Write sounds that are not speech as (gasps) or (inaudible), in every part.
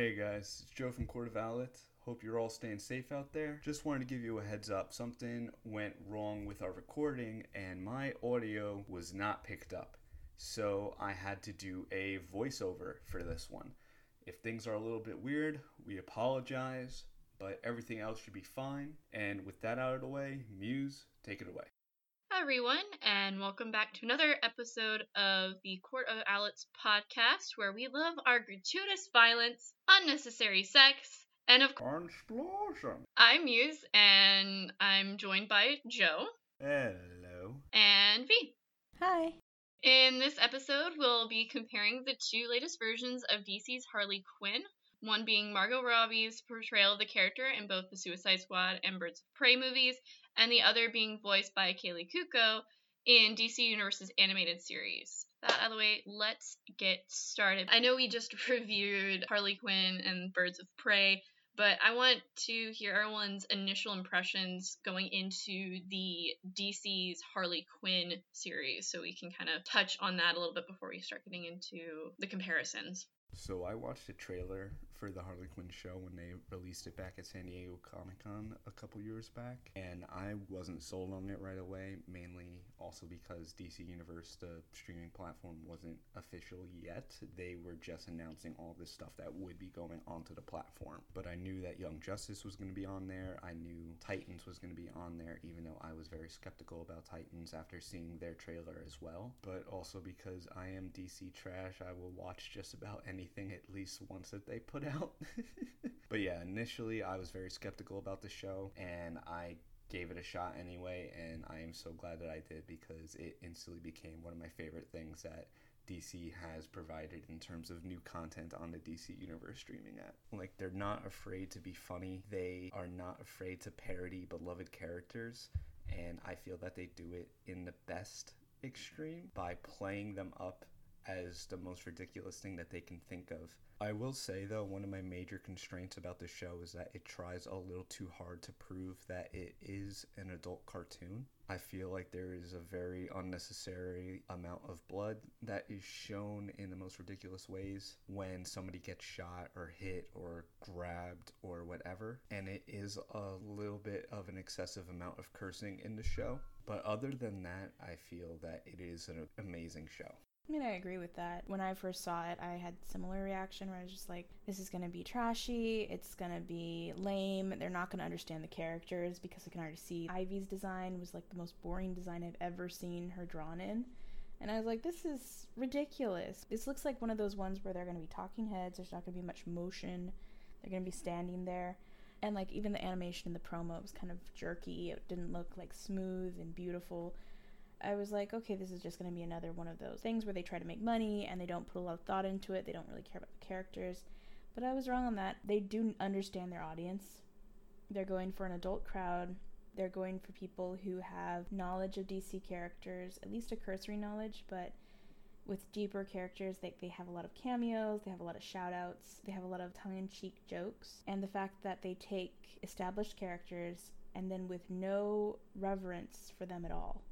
Hey guys, it's Joe from Court of Owlet. Hope you're all staying safe out there. Just wanted to give you a heads up. Something went wrong with our recording and my audio was not picked up. So I had to do a voiceover for this one. If things are a little bit weird, we apologize, but everything else should be fine. And with that out of the way, Muse, take it away. Hi, everyone, and welcome back to another episode of the Court of Owlets podcast, where we love our gratuitous violence, unnecessary sex, and of course, Explosion. I'm Muse, and I'm joined by Joe Hello. and V. Hi. In this episode, we'll be comparing the two latest versions of DC's Harley Quinn, one being Margot Robbie's portrayal of the character in both the Suicide Squad and Birds of Prey movies, and the other being voiced by Kaley Cuoco in DC Universe's animated series. That out of the way, let's get started. I know we just (laughs) reviewed Harley Quinn and Birds of Prey, but I want to hear everyone's initial impressions going into the DC's Harley Quinn series so we can kind of touch on that a little bit before we start getting into the comparisons. So I watched a trailer for the Harley Quinn show when they released it back at San Diego Comic Con a couple years back, and I wasn't sold on it right away. Mainly also because DC Universe, the streaming platform, wasn't official yet. They were just announcing all this stuff that would be going onto the platform. But I knew that Young Justice was going to be on there. I knew Titans was going to be on there, even though I was very skeptical about Titans after seeing their trailer as well. But also because I am DC trash, I will watch just about anything at least once that they put out. (laughs) but yeah, initially I was very skeptical about the show and I gave it a shot anyway and I am so glad that I did because it instantly became one of my favorite things that DC has provided in terms of new content on the DC Universe streaming app. Like, they're not afraid to be funny, they are not afraid to parody beloved characters, and I feel that they do it in the best extreme by playing them up as the most ridiculous thing that they can think of. I will say though, one of my major constraints about the show is that it tries a little too hard to prove that it is an adult cartoon. I feel like there is a very unnecessary amount of blood that is shown in the most ridiculous ways when somebody gets shot or hit or grabbed or whatever. And it is a little bit of an excessive amount of cursing in the show. But other than that, I feel that it is an amazing show. I mean, I agree with that. When I first saw it, I had similar reaction where I was just like, this is going to be trashy, it's going to be lame, they're not going to understand the characters because I can already see Ivy's design was like the most boring design I've ever seen her drawn in. And I was like, this is ridiculous. This looks like one of those ones where they're going to be talking heads, there's not going to be much motion, they're going to be standing there. And like even the animation in the promo was kind of jerky, it didn't look like smooth and beautiful. I was like, okay, this is just going to be another one of those things where they try to make money and they don't put a lot of thought into it. They don't really care about the characters. But I was wrong on that. They do understand their audience. They're going for an adult crowd. They're going for people who have knowledge of DC characters, at least a cursory knowledge, but with deeper characters, they, they have a lot of cameos, they have a lot of shout outs, they have a lot of tongue in cheek jokes. And the fact that they take established characters and then with no reverence for them at all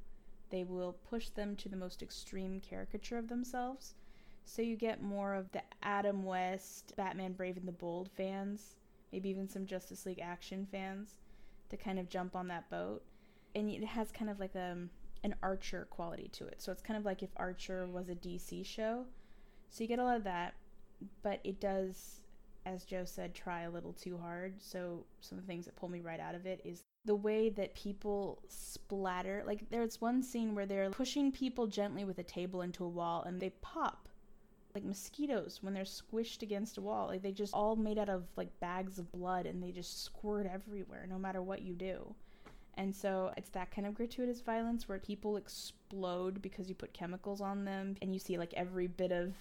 they will push them to the most extreme caricature of themselves. So you get more of the Adam West, Batman Brave and the Bold fans, maybe even some Justice League action fans to kind of jump on that boat. And it has kind of like a an Archer quality to it. So it's kind of like if Archer was a DC show. So you get a lot of that, but it does as Joe said try a little too hard. So some of the things that pull me right out of it is the way that people splatter. Like there's one scene where they're pushing people gently with a table into a wall and they pop like mosquitoes when they're squished against a wall. Like they just all made out of like bags of blood and they just squirt everywhere no matter what you do. And so it's that kind of gratuitous violence where people explode because you put chemicals on them and you see like every bit of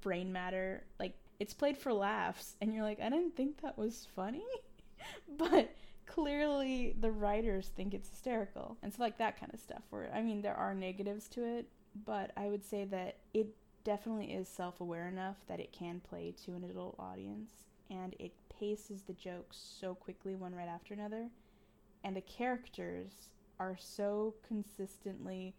brain matter. Like it's played for laughs and you're like, I didn't think that was funny. (laughs) but clearly the writers think it's hysterical. And so like that kind of stuff where I mean there are negatives to it, but I would say that it definitely is self-aware enough that it can play to an adult audience and it paces the jokes so quickly one right after another and the characters are so consistently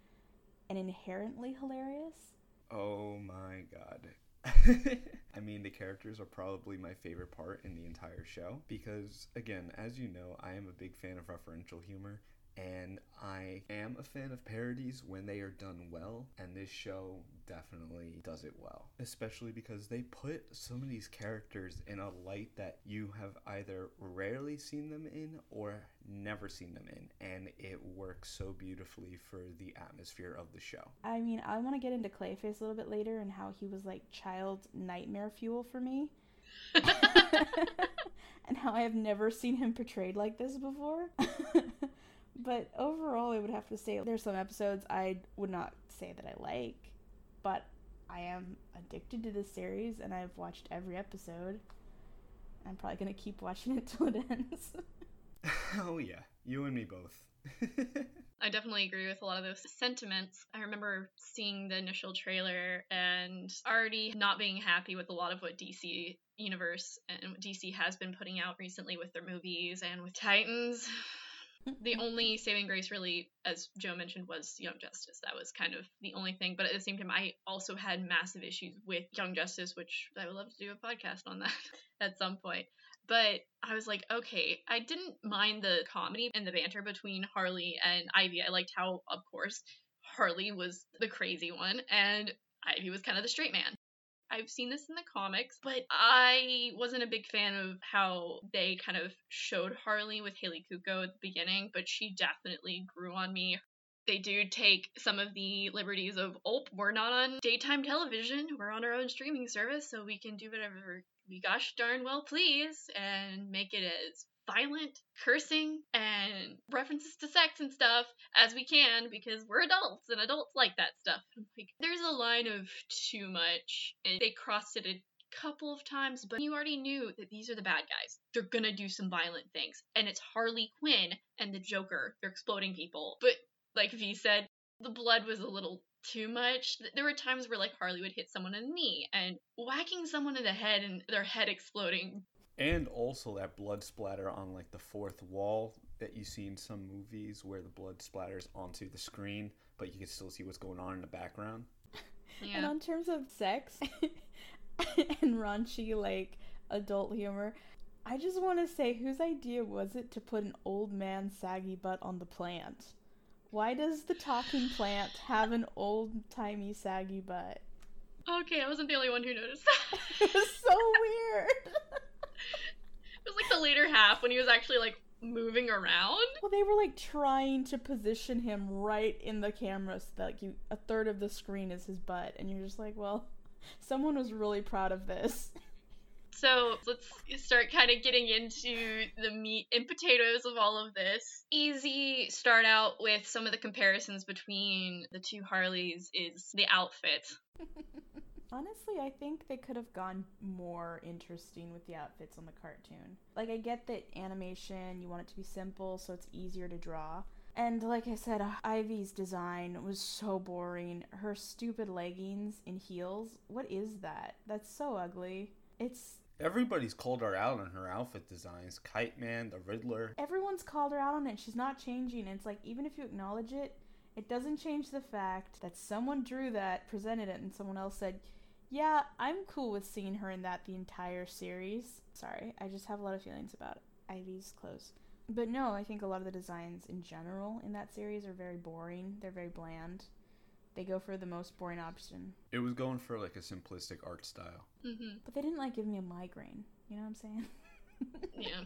and inherently hilarious. Oh my god. (laughs) I mean, the characters are probably my favorite part in the entire show because, again, as you know, I am a big fan of referential humor and I am a fan of parodies when they are done well, and this show definitely does it well. Especially because they put some of these characters in a light that you have either rarely seen them in or never seen them in, and it works so beautifully for the atmosphere of the show. I mean, I want to get into Clayface a little bit later and how he was like child nightmare fuel for me. (laughs) (laughs) and how I have never seen him portrayed like this before. (laughs) but overall, I would have to say there's some episodes I would not say that I like, but I am addicted to this series and I've watched every episode. I'm probably going to keep watching (laughs) it till it ends. (laughs) oh, yeah. You and me both. (laughs) I definitely agree with a lot of those sentiments. I remember seeing the initial trailer and already not being happy with a lot of what DC Universe and what DC has been putting out recently with their movies and with Titans. The mm-hmm. only saving grace really as joe mentioned was young justice. That was kind of the only thing. But at the same time i also had massive issues with young justice which i would love to do a podcast on that (laughs) at some point. But i was like okay i didn't mind the comedy and the banter between harley and ivy. I liked how of course harley was the crazy one and ivy was kind of the straight man I've seen this in the comics, but I wasn't a big fan of how they kind of showed Harley with Kaley Cuoco at the beginning, but she definitely grew on me. They do take some of the liberties of, oh, we're not on daytime television, we're on our own streaming service, so we can do whatever we gosh darn well please and make it as violent cursing and references to sex and stuff as we can because we're adults and adults like that stuff. (laughs) Like there's a line of too much and they crossed it a couple of times, but you already knew that these are the bad guys. They're gonna do some violent things. And it's Harley Quinn and the Joker. They're exploding people. But like V said, the blood was a little too much. There were times where like Harley would hit someone in the knee and whacking someone in the head and their head exploding and also that blood splatter on like the fourth wall that you see in some movies where the blood splatters onto the screen, but you can still see what's going on in the background. (laughs) Yeah. And on terms of sex (laughs) and raunchy like adult humor, I just want to say whose idea was it to put an old man saggy butt on the plant? Why does the talking plant have an old timey saggy butt? Okay, I wasn't the only one who noticed (laughs) that. it was so weird. (laughs) It was like the later half when he was actually like moving around. Well, they were like trying to position him right in the camera so that like you a third of the screen is his butt, and you're just like, well, (laughs) someone was really proud of this. So let's start kind of getting into the meat and potatoes of all of this. Easy start out with some of the comparisons between the two Harleys is the outfit. (laughs) Honestly, I think they could have gone more interesting with the outfits on the cartoon. Like, I get that animation, you want it to be simple so it's easier to draw. And like I said, uh, Ivy's design was so boring. Her stupid leggings and heels. What is that? That's so ugly. It's Everybody's called her out on her outfit designs. Kite Man, the Riddler. Everyone's called her out on it. She's not changing. It's like even if you acknowledge it, it doesn't change the fact that someone drew that, presented it, and someone else said, yeah, I'm cool with seeing her in that the entire series. Sorry, I just have a lot of feelings about Ivy's clothes. But no, I think a lot of the designs in general in that series are very boring. They're very bland. They go for the most boring option. It was going for like a simplistic art style. Mm-hmm. But they didn't like give me a migraine. You know what I'm saying? (laughs) yeah.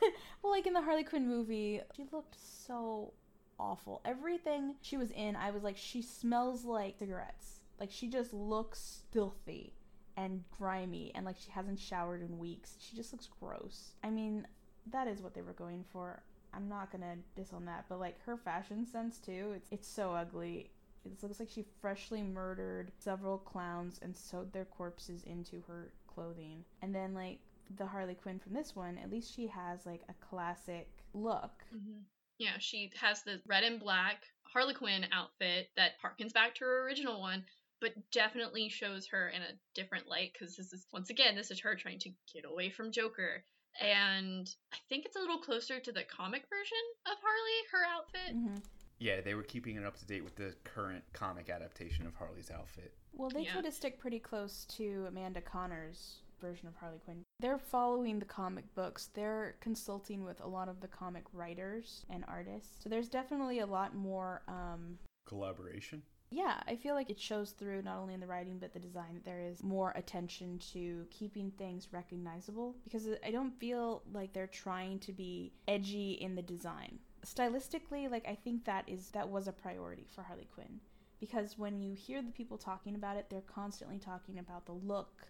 (laughs) well, like in the Harley Quinn movie, she looked so awful. Everything she was in, I was like, she smells like cigarettes like she just looks filthy and grimy and like she hasn't showered in weeks. She just looks gross. I mean, that is what they were going for. I'm not gonna diss on that, but like her fashion sense too, it's it's so ugly. It looks like she freshly murdered several clowns and sewed their corpses into her clothing. And then like the Harley Quinn from this one, at least she has like a classic look. Mm-hmm. Yeah, she has the red and black Harley Quinn outfit that harkens back to her original one, but definitely shows her in a different light because this is once again this is her trying to get away from Joker. And I think it's a little closer to the comic version of Harley, her outfit. Mm-hmm. Yeah, they were keeping it up to date with the current comic adaptation of Harley's outfit. Well, they Yeah. try to stick pretty close to Amanda Conner's version of Harley Quinn. They're following the comic books. They're consulting with a lot of the comic writers and artists. So there's definitely a lot more um Collaboration? Yeah, I feel like it shows through not only in the writing but the design that there is more attention to keeping things recognizable because I don't feel like they're trying to be edgy in the design. Stylistically, like I think that is that was a priority for Harley Quinn because when you hear the people talking about it, they're constantly talking about the look.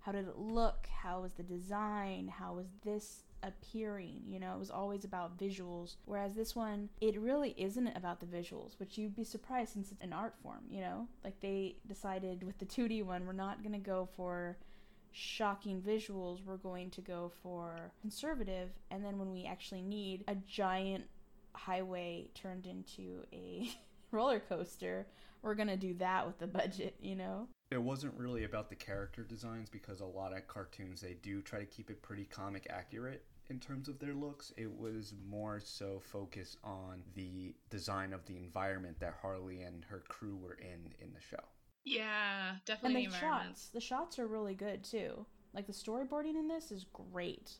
How did it look? How was the design? How was this appearing? You know, it was always about visuals. Whereas this one, it really isn't about the visuals, which you'd be surprised since it's an art form, you know? Like they decided with the 2D one, we're not going to go for shocking visuals, we're going to go for conservative. And then when we actually need a giant highway turned into a (laughs) roller coaster, we're going to do that with the budget, you know? It wasn't really about the character designs because a lot of cartoons they do try to keep it pretty comic accurate in terms of their looks. It was more so focused on the design of the environment that Harley and her crew were in in the show. Yeah, And definitely the the shots, the shots are really good too. Like the storyboarding in this is great.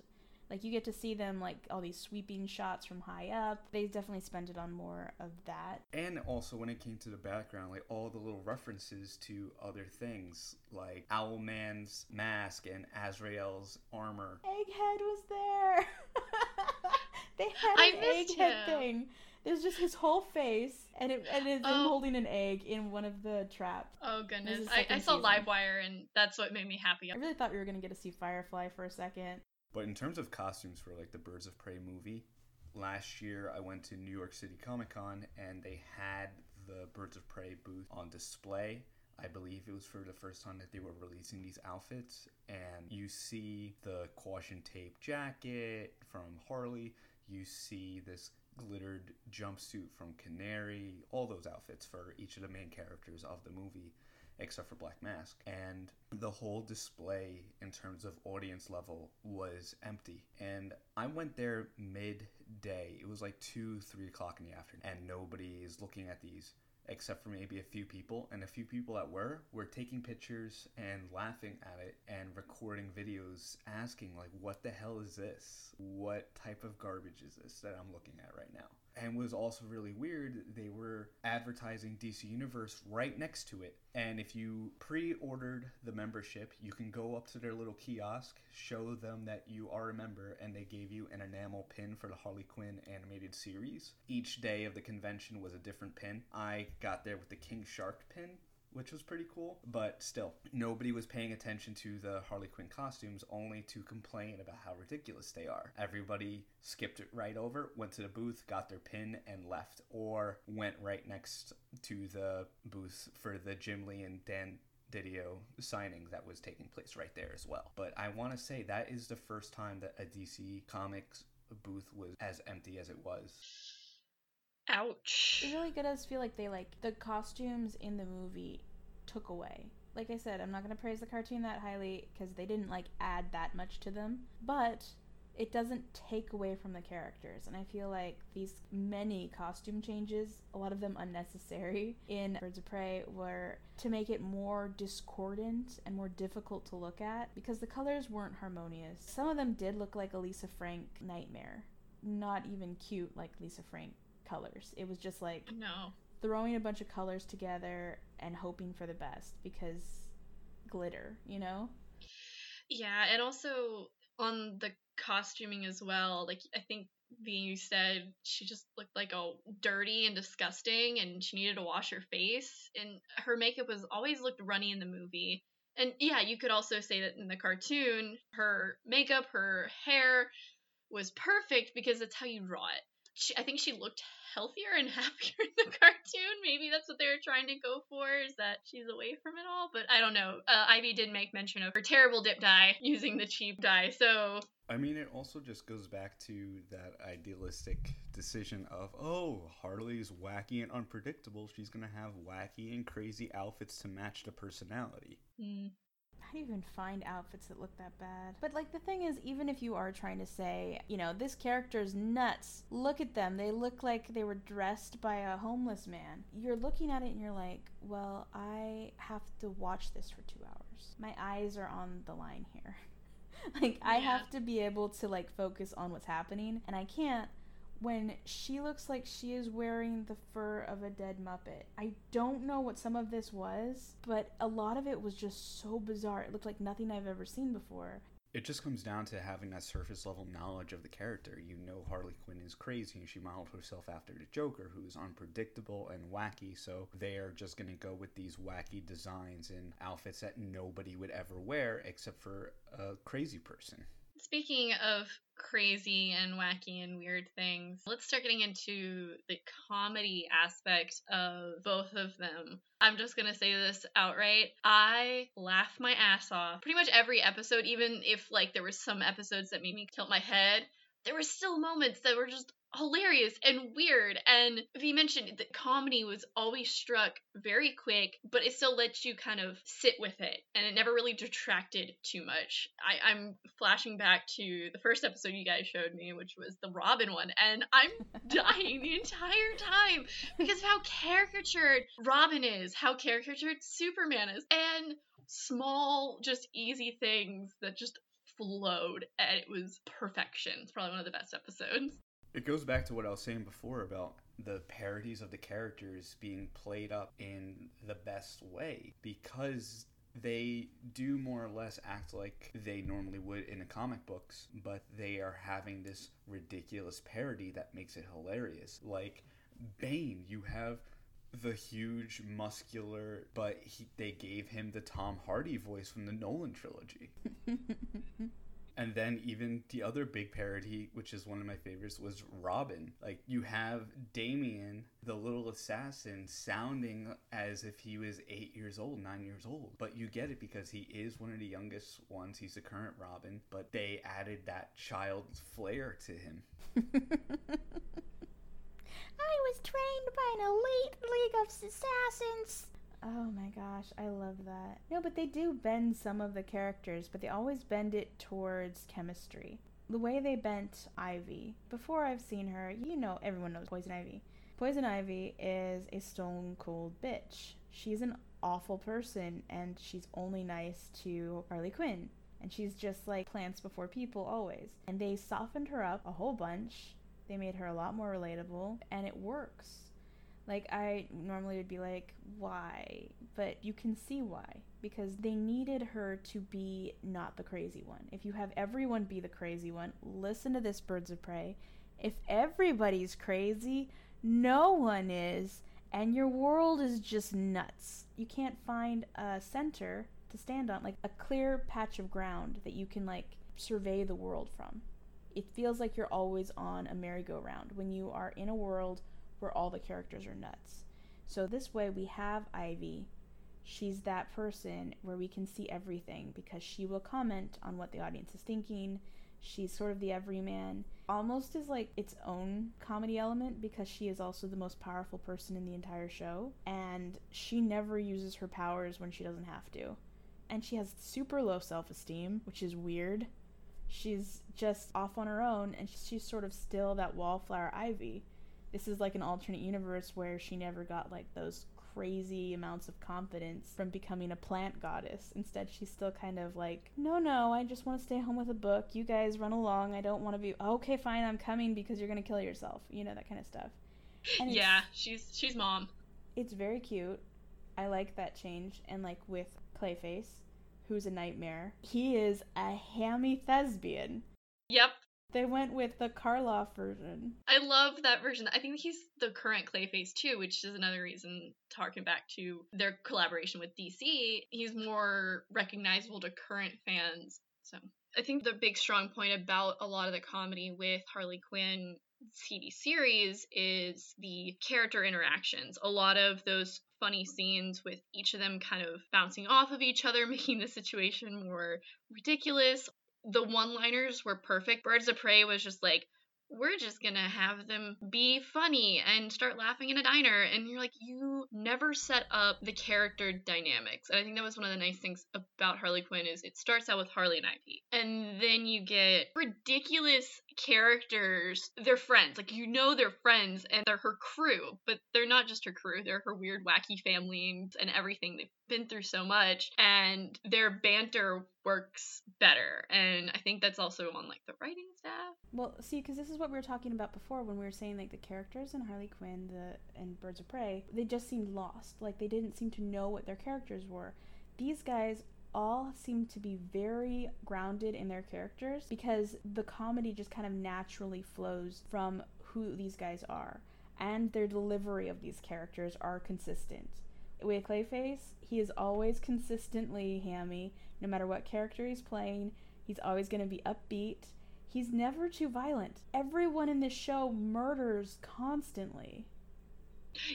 Like you get to see them like all these sweeping shots from high up. They definitely spent it on more of that. And also when it came to the background, like all the little references to other things, like Owlman's mask and Azrael's armor. Egghead was there. (laughs) they had an missed egghead him. thing. There's just his whole face, and it and it's him Oh. holding an egg in one of the traps. Oh goodness, I, I saw season. Livewire, and that's what made me happy. I really thought we were gonna get to see Firefly for a second. But in terms of costumes for like the Birds of Prey movie, last year I went to New York City Comic Con and they had the Birds of Prey booth on display. I believe it was for the first time that they were releasing these outfits, and you see the caution tape jacket from Harley. You see this glittered jumpsuit from Canary. All those outfits for each of the main characters of the movie except for Black Mask. And the whole display, in terms of audience level, was empty. And I went there midday. It was like 2, 3 o'clock in the afternoon. And nobody is looking at these except for maybe a few people. And a few people that were, were taking pictures and laughing at it and recording videos asking, like, what the hell is this? What type of garbage is this that I'm looking at right now? And was also really weird they were advertising dc universe right next to it. And if you pre-ordered the membership you can go up to their little kiosk show them that you are a member and they gave you an enamel pin for the harley quinn animated series. Each day of the convention was a different pin. I got there with the king shark pin which was pretty cool. But still, nobody was paying attention to the Harley Quinn costumes, only to complain about how ridiculous they are. Everybody skipped it right over, went to the booth, got their pin, and left, or went right next to the booth for the Jim Lee and Dan Didio signing that was taking place right there as well. But I want to say that is the first time that a DC Comics booth was as empty as it was. Ouch. It really does feel like they like the costumes in the movie took away. Like I said, I'm not gonna praise the cartoon that highly because they didn't like add that much to them, but it doesn't take away from the characters. And I feel like these many costume changes, a lot of them unnecessary (laughs) in Birds of Prey, were to make it more discordant and more difficult to look at because the colors weren't harmonious. Some of them did look like a Lisa Frank nightmare, not even cute like Lisa Frank colors. It was just like No. throwing a bunch of colors together and hoping for the best because glitter, you know? Yeah, and also on the costuming as well. Like I think you said she just looked like a dirty and disgusting, and she needed to wash her face. And her makeup was always looked runny in the movie. And yeah, you could also say that in the cartoon, her makeup, her hair was perfect because that's how you draw it. She, I think she looked healthier and (laughs) happier in the (laughs) cartoon. Maybe that's what they were trying to go for, is that she's away from it all. But I don't know. Uh, Ivy did make mention of her terrible dip dye (laughs) using the cheap dye. So I mean, it also just goes back to that idealistic decision of, oh, Harley's wacky and unpredictable. She's going to have wacky and crazy outfits to match the personality. mm, how do you even find outfits that look that bad? But like the thing is, even if you are trying to say, you know, this character's nuts, look at them. They look like they were dressed by a homeless man. You're looking at it and you're like, well, I have to watch this for two hours. My eyes are on the line here. (laughs) like I have to be able to like focus on what's happening, and I can't when she looks like she is wearing the fur of a dead Muppet. I don't know what some of this was, but a lot of it was just so bizarre. It looked like nothing I've ever seen before. It just comes down to having that surface level knowledge of the character. You know Harley Quinn is crazy and she modeled herself after the Joker, who is unpredictable and wacky, so they are just going to go with these wacky designs and outfits that nobody would ever wear except for a crazy person. Speaking of crazy and wacky and weird things, let's start getting into the comedy aspect of both of them. I'm just gonna say this outright. I laugh my ass off pretty much every episode, even if like there were some episodes that made me tilt my head. There were still moments that were just hilarious and weird. And V mentioned that comedy was always struck very quick, but it still lets you kind of sit with it, and it never really detracted too much. I, I'm flashing back to the first episode you guys showed me, which was the Robin one, and I'm (laughs) dying the entire time because of how caricatured Robin is, how caricatured Superman is, and small, just easy things that just flowed, and it was perfection. It's probably one of the best episodes. It goes back to what I was saying before about the parodies of the characters being played up in the best way because they do more or less act like they normally would in the comic books, but they are having this ridiculous parody that makes it hilarious. Like Bane, you have the huge, muscular, but he, they gave him the Tom Hardy voice from the Nolan trilogy. (laughs) And then even the other big parody, which is one of my favorites, was Robin. Like you have Damian, the little assassin, sounding as if he was eight years old, nine years old. But you get it because he is one of the youngest ones. He's the current Robin, but they added that child flair to him. (laughs) I was trained by an elite league of assassins. Oh my gosh, I love that. No, but they do bend some of the characters, but they always bend it towards chemistry. The way they bent Ivy, before I've seen her, you know, everyone knows Poison Ivy. Poison Ivy is a stone cold bitch. She's an awful person, and she's only nice to Harley Quinn. And she's just like plants before people always. And they softened her up a whole bunch. They made her a lot more relatable, and it works. Like, I normally would be like, why? But you can see why. Because they needed her to be not the crazy one. If you have everyone be the crazy one, listen to this, Birds of Prey. If everybody's crazy, no one is, and your world is just nuts. You can't find a center to stand on, like a clear patch of ground that you can, like, survey the world from. It feels like you're always on a merry-go-round when you are in a world where all the characters are nuts. So this way we have Ivy. She's that person where we can see everything because she will comment on what the audience is thinking. She's sort of the everyman. Almost as like its own comedy element because she is also the most powerful person in the entire show. And she never uses her powers when she doesn't have to. And she has super low self esteem, which is weird. She's just off on her own and she's sort of still that wallflower Ivy this is like an alternate universe where she never got like those crazy amounts of confidence from becoming a plant goddess. Instead, she's still kind of like, no, no, I just want to stay home with a book. You guys run along. I don't want to be, okay, fine, I'm coming because you're going to kill yourself. You know, that kind of stuff. And Yeah, she's she's mom. It's very cute. I like that change. And like with Clayface, who's a nightmare, he is a hammy thespian. Yep. They went with the Karlo version. I love that version. I think he's the current Clayface too, which is another reason harken back to their collaboration with DC. He's more recognizable to current fans. So I think the big strong point about a lot of the comedy with Harley Quinn TV series is the character interactions. A lot of those funny scenes with each of them kind of bouncing off of each other, (laughs) making the situation more ridiculous. The one liners were perfect. Birds of Prey was just like, we're just gonna have them be funny and start laughing in a diner. And you're like, you never set up the character dynamics. And I think that was one of the nice things about Harley Quinn is it starts out with Harley and Ivy. And then you get ridiculous characters. They're friends. Like you know they're friends and they're her crew, but they're not just her crew. They're her weird, wacky family and everything. They've been through so much. And their banter works better. And I think that's also on like the writing staff. Well, see, because this is what we were talking about before when we were saying like the characters in Harley Quinn, the and Birds of Prey, they just seemed lost. Like they didn't seem to know what their characters were. These guys all seem to be very grounded in their characters because the comedy just kind of naturally flows from who these guys are and their delivery of these characters are consistent. With Clayface, he is always consistently hammy no matter what character he's playing. He's always going to be upbeat. He's never too violent. Everyone in this show murders constantly.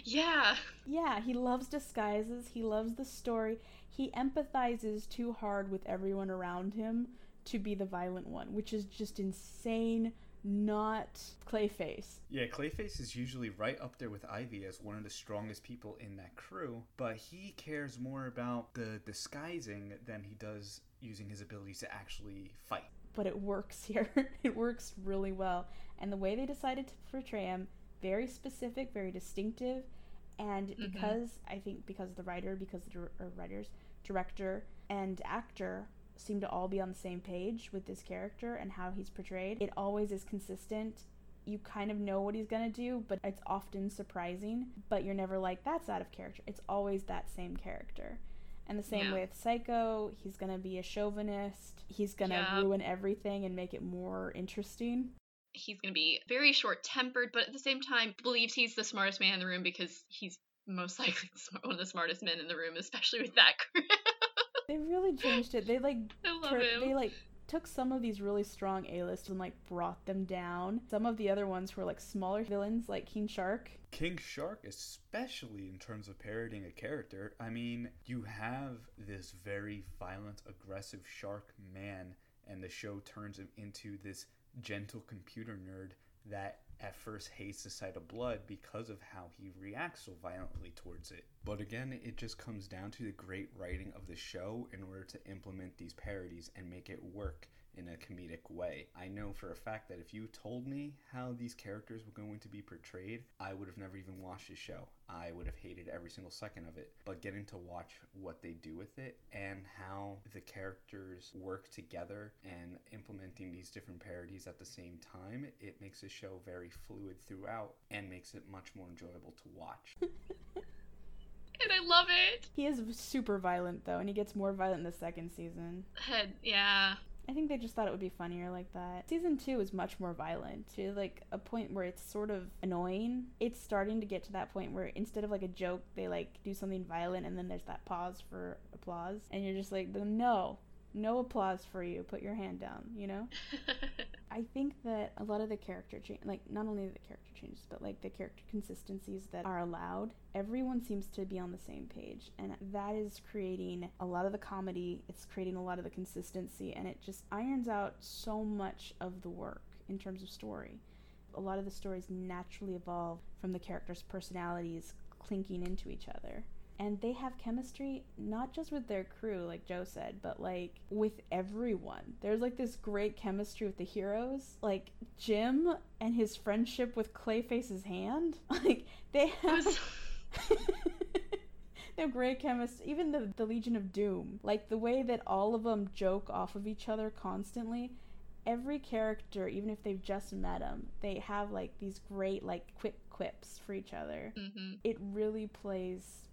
Yeah. Yeah, he loves disguises. He loves the story. He empathizes too hard with everyone around him to be the violent one, which is just insane. Not Clayface. Yeah, Clayface is usually right up there with Ivy as one of the strongest people in that crew, but he cares more about the disguising than he does using his abilities to actually fight. But it works here. (laughs) it works really well. And the way they decided to portray him, very specific, very distinctive, and Mhm. because I think because the writer, because the dir- writers, director, and actor seem to all be on the same page with this character and how he's portrayed, it always is consistent. You kind of know what he's gonna do, but it's often surprising. But you're never like that's out of character. It's always that same character. And the same Yeah. with Psycho, he's gonna be a chauvinist. He's gonna Yeah. ruin everything and make it more interesting. He's going to be very short tempered, but at the same time, believes he's the smartest man in the room because he's most (laughs) likely one of the smartest men in the room, especially with that (laughs) crew. They really changed it. They like I love tur- him. they like took some of these really strong A-lists and like brought them down. Some of the other ones were like smaller villains like King Shark. King Shark, especially in terms of parodying a character, I mean, you have this very violent, aggressive shark man, and the show turns him into this gentle computer nerd that at first hates the sight of blood because of how he reacts so violently towards it. But again, it just comes down to the great writing of the show in order to implement these parodies and make it work in a comedic way. I know for a fact that if you told me how these characters were going to be portrayed, I would have never even watched the show. I would have hated every single second of it. But getting to watch what they do with it and how the characters work together and implementing these different parodies at the same time, it makes the show very fluid throughout and makes it much more enjoyable to watch. (laughs) and I love it. He is super violent though, and he gets more violent in the second season. Head, (laughs) yeah. I think they just thought it would be funnier like that. Season two is much more violent to like a point where it's sort of annoying. It's starting to get to that point where instead of like a joke, they like do something violent and then there's that pause for applause, and you're just like, no, no applause for you. Put your hand down, you know? (laughs) I think that a lot of the character change, like not only the character changes, but like the character consistencies that are allowed, everyone seems to be on the same page, and that is creating a lot of the comedy. It's creating a lot of the consistency, and it just irons out so much of the work in terms of story. A lot of the stories naturally evolve from the characters' personalities clinking into each other and they have chemistry not just with their crew like joe said but like with everyone. There's like this great chemistry with the heroes. Like jim and his friendship with clayface's hand. (laughs) Like they have (laughs) they have great chemistry even the, the legion of doom. Like the way that all of them joke off of each other constantly every character even if they've just met them they have like these great like quick quips for each other. Mhm. it really plays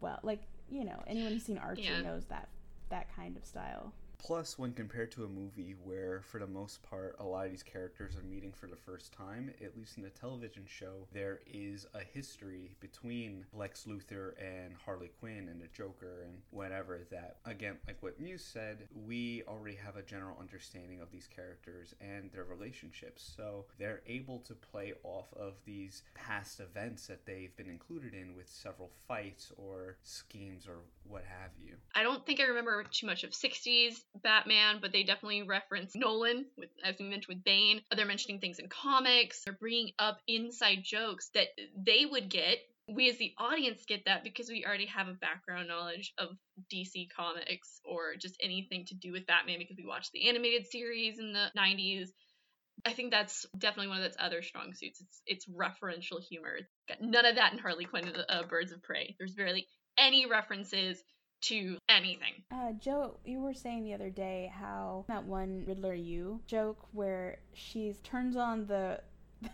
well. Like you know, anyone who's seen Archer Yeah. knows that that kind of style. Plus, when compared to a movie where, for the most part, a lot of these characters are meeting for the first time, at least in a television show, there is a history between Lex Luthor and Harley Quinn and the Joker and whatever that, again, like what Muse said, we already have a general understanding of these characters and their relationships. So they're able to play off of these past events that they've been included in with several fights or schemes or what have you. I don't think I remember too much of 60s Batman, but they definitely reference Nolan, with as we mentioned with Bane. They're mentioning things in comics. They're bringing up inside jokes that they would get. We as the audience get that because we already have a background knowledge of DC comics or just anything to do with Batman because we watched the animated series in the 90s. I think that's definitely one of its other strong suits. It's it's referential humor. Got none of that in Harley Quinn uh, Birds of Prey. There's barely any references to anything. Uh, Joe, you were saying the other day how that one Riddler You joke where she turns on the, (laughs)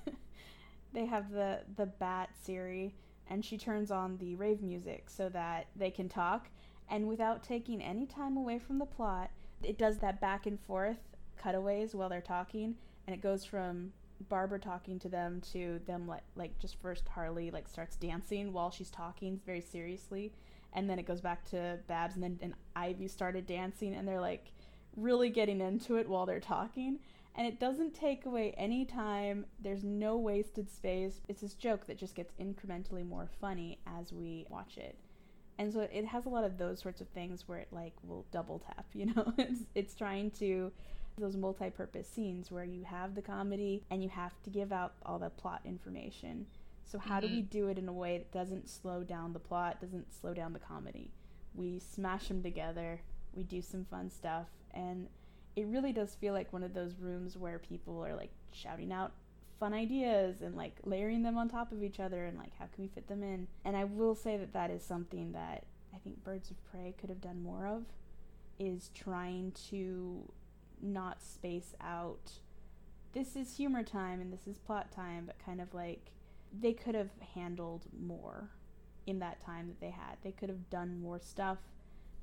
they have the the Bat Siri and she turns on the rave music so that they can talk, and without taking any time away from the plot, it does that back and forth cutaways while they're talking, and it goes from Barbara talking to them to them like like just first Harley like starts dancing while she's talking very seriously and then it goes back to Babs and then and Ivy started dancing and they're like really getting into it while they're talking. And it doesn't take away any time. There's no wasted space. It's this joke that just gets incrementally more funny as we watch it. And so it has a lot of those sorts of things where it like will double tap (laughs) you know? It's it's trying to those multi-purpose scenes where you have the comedy and you have to give out all the plot information. So how mm-hmm. do we do it in a way that doesn't slow down the plot, doesn't slow down the comedy? We smash them together, we do some fun stuff, and it really does feel like one of those rooms where people are like shouting out fun ideas and like layering them on top of each other and like how can we fit them in. And I will say that that is something that I think Birds of Prey could have done more of is trying to not space out this is humor time and this is plot time, but kind of like they could have handled more in that time that they had. They could have done more stuff.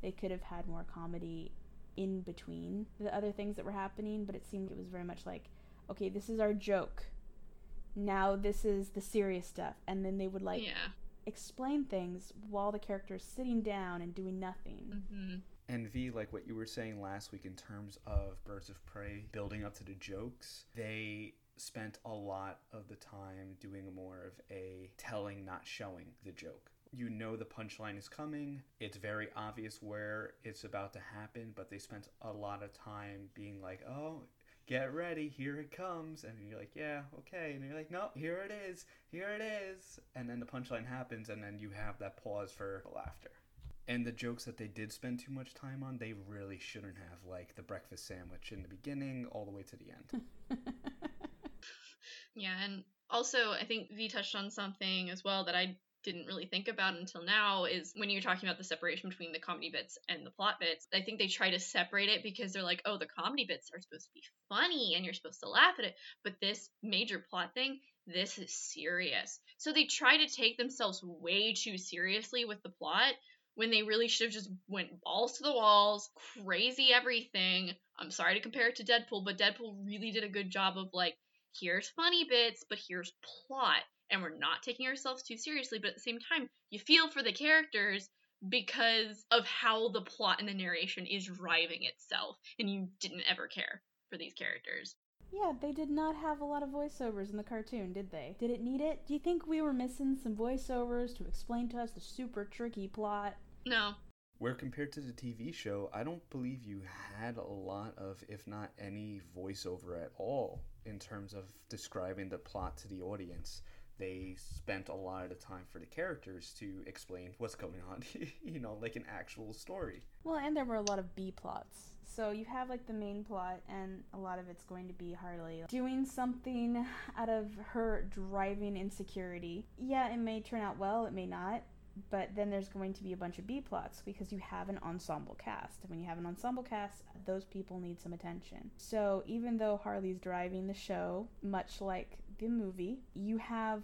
They could have had more comedy in between the other things that were happening, but it seemed it was very much like, okay, this is our joke. Now this is the serious stuff. And then they would like yeah. explain things while the character is sitting down and doing nothing. Mm-hmm. And V, like what you were saying last week in terms of Birds of Prey building up to the jokes, they spent a lot of the time doing more of a telling, not showing the joke. You know the punchline is coming. It's very obvious where it's about to happen, but they spent a lot of time being like, "Oh, get ready, here it comes." And you're like, "Yeah, okay." And you're like, "No, here it is. Here it is." And then the punchline happens and then you have that pause for laughter and the jokes that they did spend too much time on, they really shouldn't have, like the breakfast sandwich in the beginning all the way to the end. (laughs) yeah, and also I think V touched on something as well that I didn't really think about until now is when you're talking about the separation between the comedy bits and the plot bits. I think they try to separate it because they're like, oh, the comedy bits are supposed to be funny and you're supposed to laugh at it, but this major plot thing, this is serious. So they try to take themselves way too seriously with the plot when they really should have just went balls to the walls, crazy everything. I'm sorry to compare it to Deadpool, but Deadpool really did a good job of like, here's funny bits, but here's plot. And we're not taking ourselves too seriously, but at the same time, you feel for the characters because of how the plot and the narration is driving itself, and you didn't ever care for these characters. Yeah, they did not have a lot of voiceovers in the cartoon, did they? Did it need it? Do you think we were missing some voiceovers to explain to us the super tricky plot? No. Where compared to the TV show, I don't believe you had a lot of, if not any, voiceover at all in terms of describing the plot to the audience. They spent a lot of the time for the characters to explain what's going on, (laughs) you know, like an actual story. Well, and there were a lot of B plots. So you have like the main plot, and a lot of it's going to be Harley doing something out of her driving insecurity. Yeah, it may turn out well, it may not but then there's going to be a bunch of B plots because you have an ensemble cast. And when you have an ensemble cast, those people need some attention. So even though Harley's driving the show, much like the movie, you have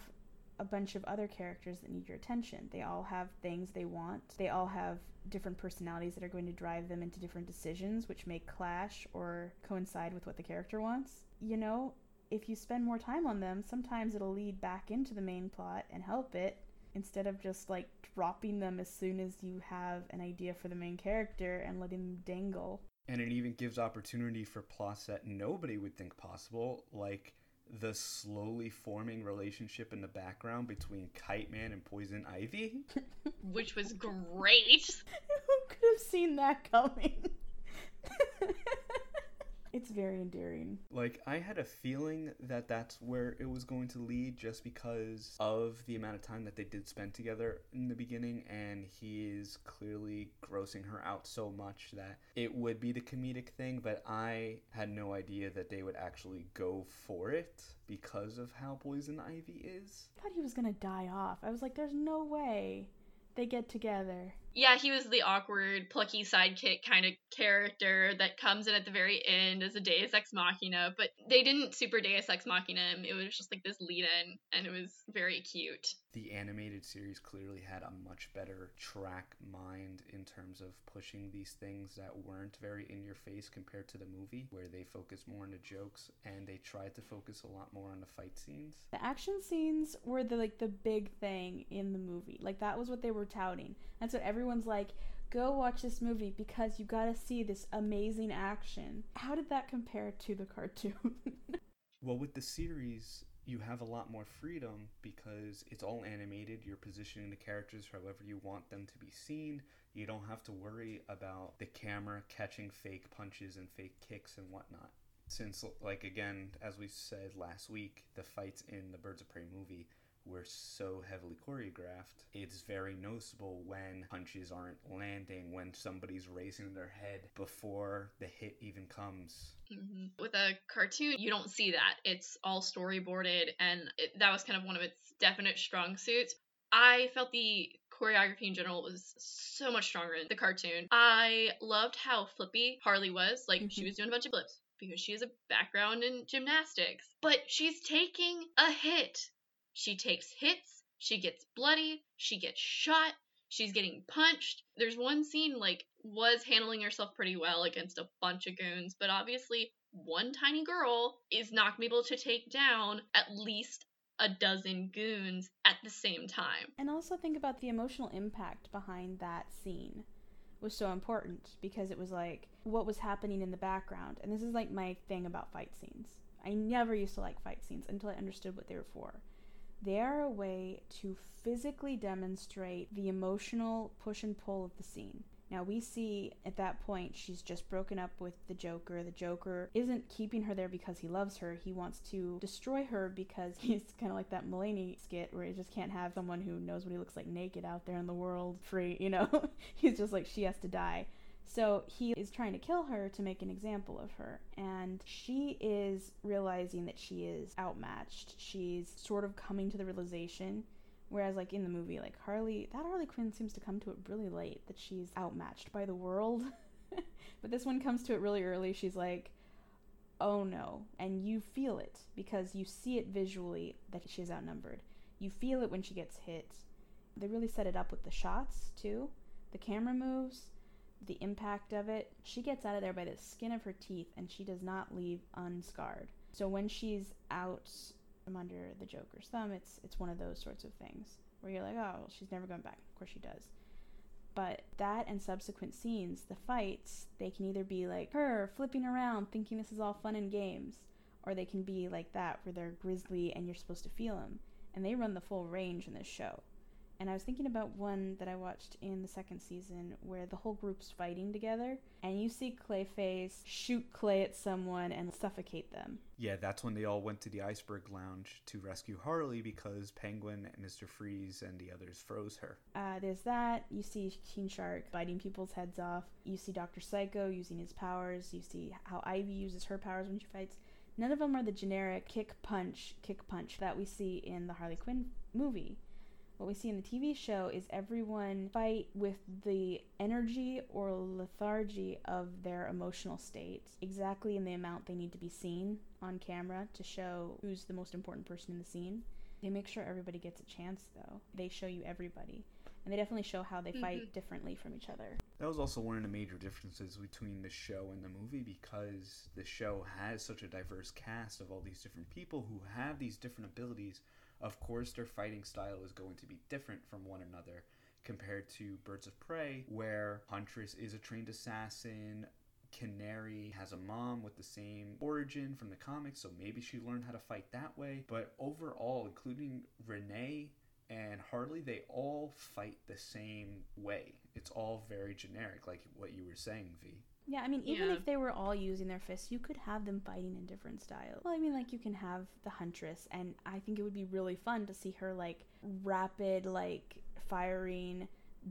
a bunch of other characters that need your attention. They all have things they want. They all have different personalities that are going to drive them into different decisions, which may clash or coincide with what the character wants. You know, if you spend more time on them, sometimes it'll lead back into the main plot and help it instead of just like dropping them as soon as you have an idea for the main character and letting them dangle. And it even gives opportunity for plots that nobody would think possible, like the slowly forming relationship in the background between Kite Man and Poison Ivy. (laughs) Which was great. (laughs) Who could have seen that coming? (laughs) it's very endearing. Like, I had a feeling that that's where it was going to lead just because of the amount of time that they did spend together in the beginning, and he is clearly grossing her out so much that it would be the comedic thing, but I had no idea that they would actually go for it because of how Poison Ivy is. I thought he was gonna die off. I was like, there's no way they get together. Yeah, he was the awkward, plucky sidekick kind of character that comes in at the very end as a Deus Ex Machina, but they didn't super Deus Ex Machina him. It was just like this lead in, and it was very cute. The animated series clearly had a much better track mind in terms of pushing these things that weren't very in your face compared to the movie, where they focused more on the jokes and they tried to focus a lot more on the fight scenes. The action scenes were the like the big thing in the movie. Like that was what they were touting. That's what everyone's like, go watch this movie because you got to see this amazing action. How did that compare to the cartoon? (laughs) well, with the series, you have a lot more freedom because it's all animated. You're positioning the characters however you want them to be seen. You don't have to worry about the camera catching fake punches and fake kicks and whatnot. Since, like, again, as we said last week, the fights in the Birds of Prey movie were so heavily choreographed, it's very noticeable when punches aren't landing, when somebody's raising their head before the hit even comes. Mm-hmm. With a cartoon, you don't see that. It's all storyboarded, and it, that was kind of one of its definite strong suits. I felt the choreography in general was so much stronger in the cartoon. I loved how flippy Harley was. Like, mm-hmm. she was doing a bunch of flips because she has a background in gymnastics. But she's taking a hit she takes hits, she gets bloody, she gets shot, she's getting punched. There's one scene like was handling herself pretty well against a bunch of goons, but obviously one tiny girl is not able to take down at least a dozen goons at the same time. And also think about the emotional impact behind that scene was so important because it was like what was happening in the background. And this is like my thing about fight scenes. I never used to like fight scenes until I understood what they were for. They are a way to physically demonstrate the emotional push and pull of the scene. Now we see at that point she's just broken up with the Joker. The Joker isn't keeping her there because he loves her. He wants to destroy her because (laughs) he's kind of like that Mulaney skit where he just can't have someone who knows what he looks like naked out there in the world free, you know? (laughs) he's just like she has to die. So he is trying to kill her to make an example of her. And she is realizing that she is outmatched. She's sort of coming to the realization. Whereas, like in the movie, like Harley, that Harley Quinn seems to come to it really late that she's outmatched by the world. (laughs) but this one comes to it really early. She's like, oh no. And you feel it because you see it visually that she is outnumbered. You feel it when she gets hit. They really set it up with the shots, too. The camera moves the impact of it, she gets out of there by the skin of her teeth and she does not leave unscarred. So when she's out from under the Joker's thumb, it's it's one of those sorts of things where you're like, oh, well, she's never going back. Of course she does. But that and subsequent scenes, the fights, they can either be like her flipping around thinking this is all fun and games, or they can be like that where they're grisly and you're supposed to feel them. And they run the full range in this show. And I was thinking about one that I watched in the second season where the whole group's fighting together, and you see Clayface shoot clay at someone and suffocate them. Yeah, that's when they all went to the Iceberg Lounge to rescue Harley because Penguin, and Mr. Freeze, and the others froze her. Uh, there's that. You see King Shark biting people's heads off. You see Dr. Psycho using his powers. You see how Ivy uses her powers when she fights. None of them are the generic kick punch, kick punch that we see in the Harley Quinn movie what we see in the TV show is everyone fight with the energy or lethargy of their emotional state, exactly in the amount they need to be seen on camera to show who's the most important person in the scene. They make sure everybody gets a chance, though. They show you everybody. And they definitely show how they fight mm-hmm. differently from each other. That was also one of the major differences between the show and the movie because the show has such a diverse cast of all these different people who have these different abilities of course, their fighting style is going to be different from one another compared to Birds of Prey, where Huntress is a trained assassin. Canary has a mom with the same origin from the comics, so maybe she learned how to fight that way. But overall, including Renee and Harley, they all fight the same way. It's all very generic, like what you were saying, V. Yeah, I mean, even Yeah. if they were all using their fists, you could have them fighting in different styles. Well, I mean, like, you can have the Huntress, and I think it would be really fun to see her, like, rapid, like, firing,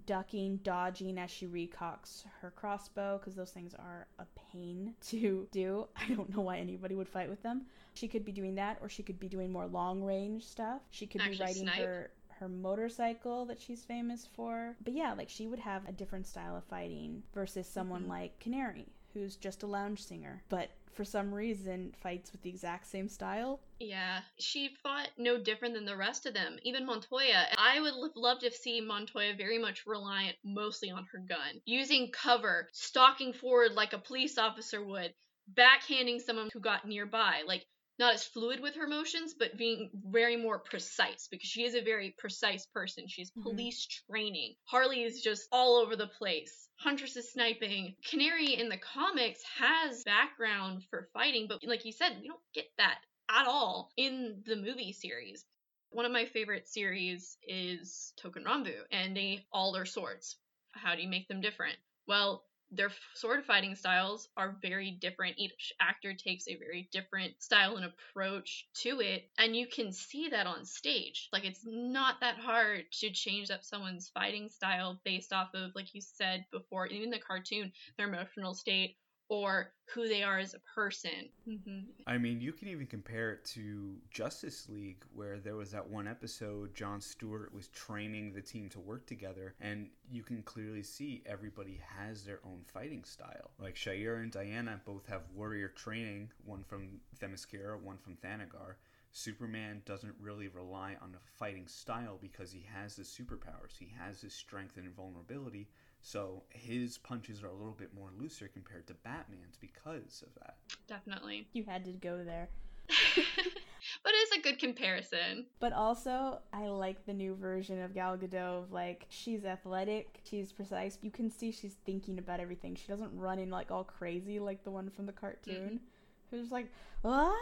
ducking, dodging as she recocks her crossbow, because those things are a pain (laughs) to do. I don't know why anybody would fight with them. She could be doing that, or she could be doing more long range stuff. She could Actually be riding snipe. her her motorcycle that she's famous for. But yeah, like she would have a different style of fighting versus someone Mhm. like Canary, who's just a lounge singer, but for some reason fights with the exact same style. Yeah, she fought no different than the rest of them, even Montoya. I would have loved to see Montoya very much reliant mostly on her gun, using cover, stalking forward like a police officer would, backhanding someone who got nearby. Like, not as fluid with her motions, but being very more precise because she is a very precise person. She's Mhm. police training. Harley is just all over the place. Huntress is sniping. Canary in the comics has background for fighting, but like you said, we don't get that at all in the movie series. One of my favorite series is Touken Ranbu, and they all their swords. How do you make them different? Well, their sword fighting styles are very different. Each actor takes a very different style and approach to it, and you can see that on stage. Like, it's not that hard to change up someone's fighting style based off of, like you said before, even the cartoon, their emotional state or who they are as a person. hmm I mean, you can even compare it to Justice League, where there was that one episode John Stewart was training the team to work together, and you can clearly see everybody has their own fighting style. Like Shayera and Diana both have warrior training, one from Themyscira, one from Thanagar. Superman doesn't really rely on a fighting style because he has his superpowers. He has his strength and invulnerability, so his punches are a little bit more looser compared to Batman's because of that. Definitely. You had to go there. (laughs) but it's a good comparison. But also, I like the new version of Gal Gadot. Of like, she's athletic, she's precise. You can see she's thinking about everything. She doesn't run in like all crazy like the one from the cartoon, mm-hmm. who's like, what?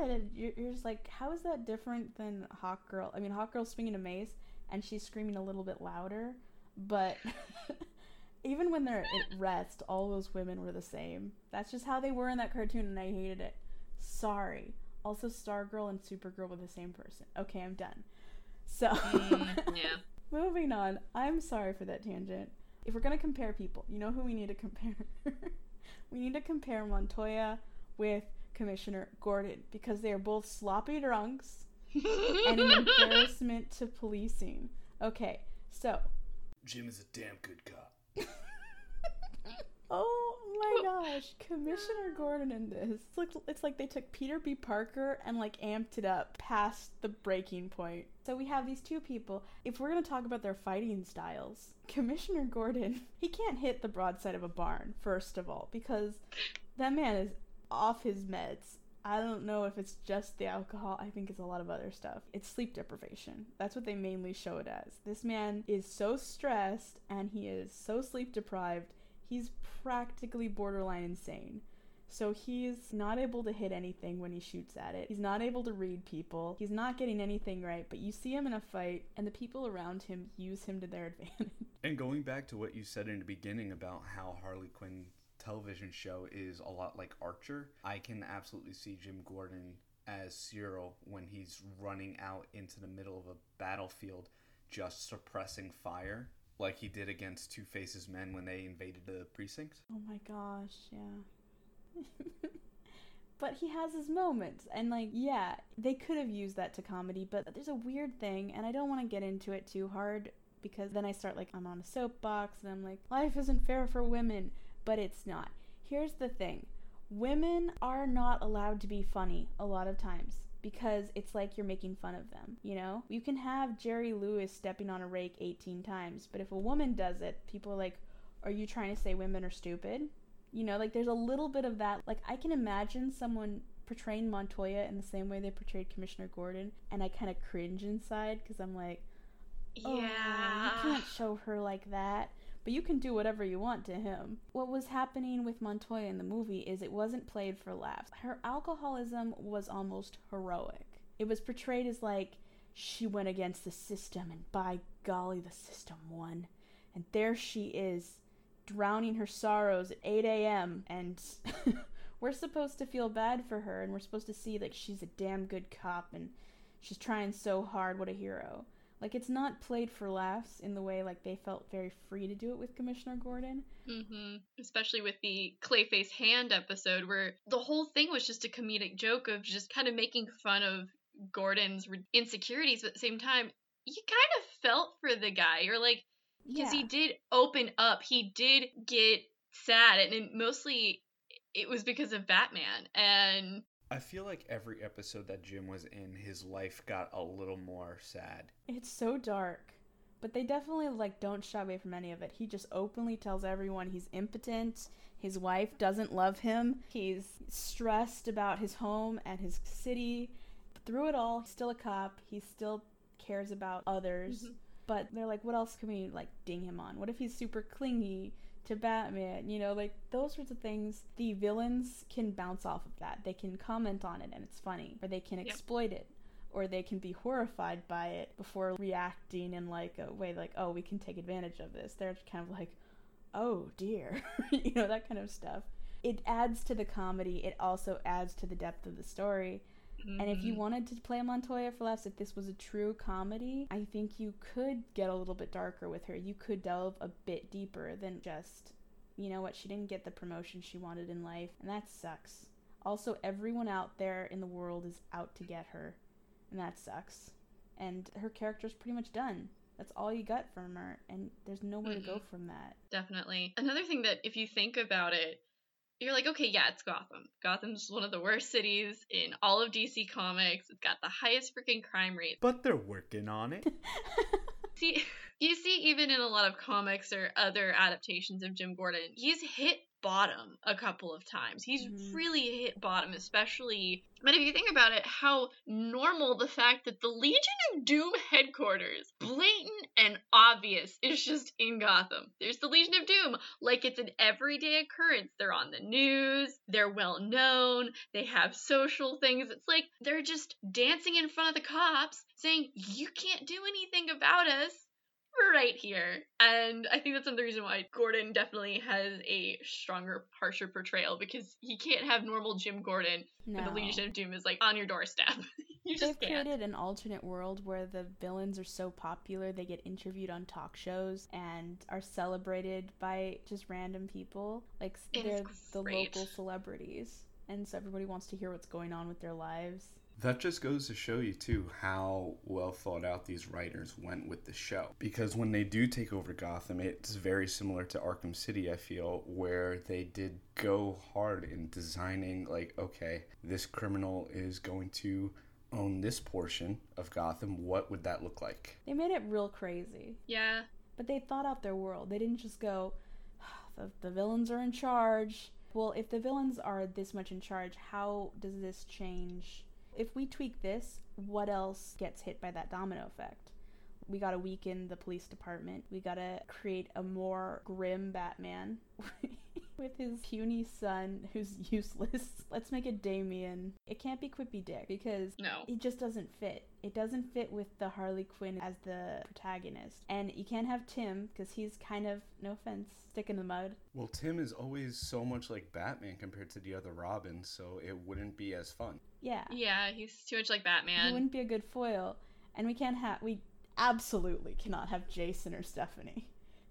And You're, you're just like, how is that different than Hawk Girl? I mean, Hawk Girl's swinging a mace and she's screaming a little bit louder, but. (laughs) Even when they're at rest, all those women were the same. That's just how they were in that cartoon, and I hated it. Sorry. Also, Stargirl and Supergirl were the same person. Okay, I'm done. So, Mm, (laughs) yeah. moving on. I'm sorry for that tangent. If we're gonna compare people, you know who we need to compare? (laughs) we need to compare Montoya with Commissioner Gordon because they are both sloppy drunks and an (laughs) embarrassment to policing. Okay, so Jim is a damn good cop. Oh my gosh, Commissioner Gordon in this. It's like, it's like they took Peter B. Parker and like amped it up past the breaking point. So we have these two people. If we're gonna talk about their fighting styles, Commissioner Gordon, (laughs) he can't hit the broadside of a barn, first of all, because that man is off his meds. I don't know if it's just the alcohol. I think it's a lot of other stuff. It's sleep deprivation. That's what they mainly show it as. This man is so stressed and he is so sleep deprived he's practically borderline insane. So he's not able to hit anything when he shoots at it. He's not able to read people. He's not getting anything right, but you see him in a fight, and the people around him use him to their (laughs) advantage. And going back to what you said in the beginning about how Harley Quinn television show is a lot like Archer, I can absolutely see Jim Gordon as Cyril when he's running out into the middle of a battlefield just suppressing fire like he did against Two Faces Men when they invaded the precinct. oh my gosh, yeah. (laughs) but he has his moments, and like, yeah, they could have used that to comedy, but there's a weird thing, and I don't want to get into it too hard because then I start like, I'm on a soapbox, and I'm like, life isn't fair for women, but it's not. Here's the thing women are not allowed to be funny a lot of times because it's like you're making fun of them, you know? You can have Jerry Lewis stepping on a rake 18 times, but if a woman does it, people are like, Are you trying to say women are stupid? You know, like there's a little bit of that. Like, I can imagine someone portraying Montoya in the same way they portrayed Commissioner Gordon, and I kind of cringe inside because I'm like, Oh, yeah. you can't show her like that. But you can do whatever you want to him. What was happening with Montoya in the movie is it wasn't played for laughs. Her alcoholism was almost heroic. It was portrayed as like she went against the system, and by golly, the system won. And there she is, drowning her sorrows at 8 a.m. and (laughs) we're supposed to feel bad for her and we're supposed to see like she's a damn good cop and she's trying so hard what a hero like it's not played for laughs in the way like they felt very free to do it with commissioner gordon hmm Especially with the Clayface hand episode, where the whole thing was just a comedic joke of just kind of making fun of Gordon's insecurities, but at the same time, you kind of felt for the guy. You're like, because yeah he did open up, he did get sad, and mostly it was because of Batman. And I feel like every episode that Jim was in, his life got a little more sad. it's so dark but they definitely like don't shy away from any of it he just openly tells everyone he's impotent his wife doesn't love him he's stressed about his home and his city through it all he's still a cop he still cares about others Mhm. but they're like what else can we like ding him on what if he's super clingy to batman you know like those sorts of things the villains can bounce off of that. They can comment on it and it's funny or they can Yep. exploit it or they can be horrified by it before reacting in like a way like oh we can take advantage of this. They're kind of like oh dear. (laughs) You know that kind of stuff. It adds to the comedy. It also adds to the depth of the story and if you Mhm. wanted to play Montoya for laughs, if this was a true comedy, I think you could get a little bit darker with her. You could delve a bit deeper than just, you know what, she didn't get the promotion she wanted in life, and that sucks. Also, everyone out there in the world is out to get her, and that sucks. And her character's pretty much done. That's all you got from her, and there's nowhere to go from that. Definitely. Another thing that, if you think about it, you're like, okay, yeah, it's Gotham. Gotham's one of the worst cities in all of DC Comics. It's got the highest freaking crime rate. But they're working on it. (laughs) See, you see, even in a lot of comics or other adaptations of Jim Gordon, he's hit bottom a couple of times. He's Mhm. really hit bottom, especially. But if you think about it, how normal the fact that the Legion of Doom headquarters, blatant and obvious, is just in Gotham. There's the Legion of Doom, like it's an everyday occurrence. They're on the news, they're well known, they have social things. It's like they're just dancing in front of the cops saying, You can't do anything about us right here. And I think that's another reason why Gordon definitely has a stronger, harsher portrayal because he can't have normal Jim Gordon No. when the Legion of Doom is like on your doorstep. (laughs) you just They've can't. created an alternate world where the villains are so popular they get interviewed on talk shows and are celebrated by just random people. Like It they're the local celebrities. And so everybody wants to hear what's going on with their lives. That just goes to show you, too, how well thought out these writers went with the show. Because when they do take over Gotham, it's very similar to Arkham City, I feel, where they did go hard in designing, like, okay, this criminal is going to own this portion of Gotham. What would that look like? They made it real crazy. Yeah. But they thought out their world. They didn't just go, oh, the, the villains are in charge. Well, if the villains are this much in charge, how does this change? If we tweak this, what else gets hit by that domino effect? We gotta weaken the police department. We gotta create a more grim Batman (laughs) with his puny son who's (laughs) useless. Let's make it Damian. It can't be Quippy Dick because No. it just doesn't fit. It doesn't fit with the Harley Quinn as the protagonist. And you can't have Tim because he's kind of, no offense, stick in the mud. Well, Tim is always so much like Batman compared to the other Robins, so it wouldn't be as fun. Yeah. Yeah, he's too much like Batman. He wouldn't be a good foil. And we can't have, we absolutely cannot have Jason or Stephanie.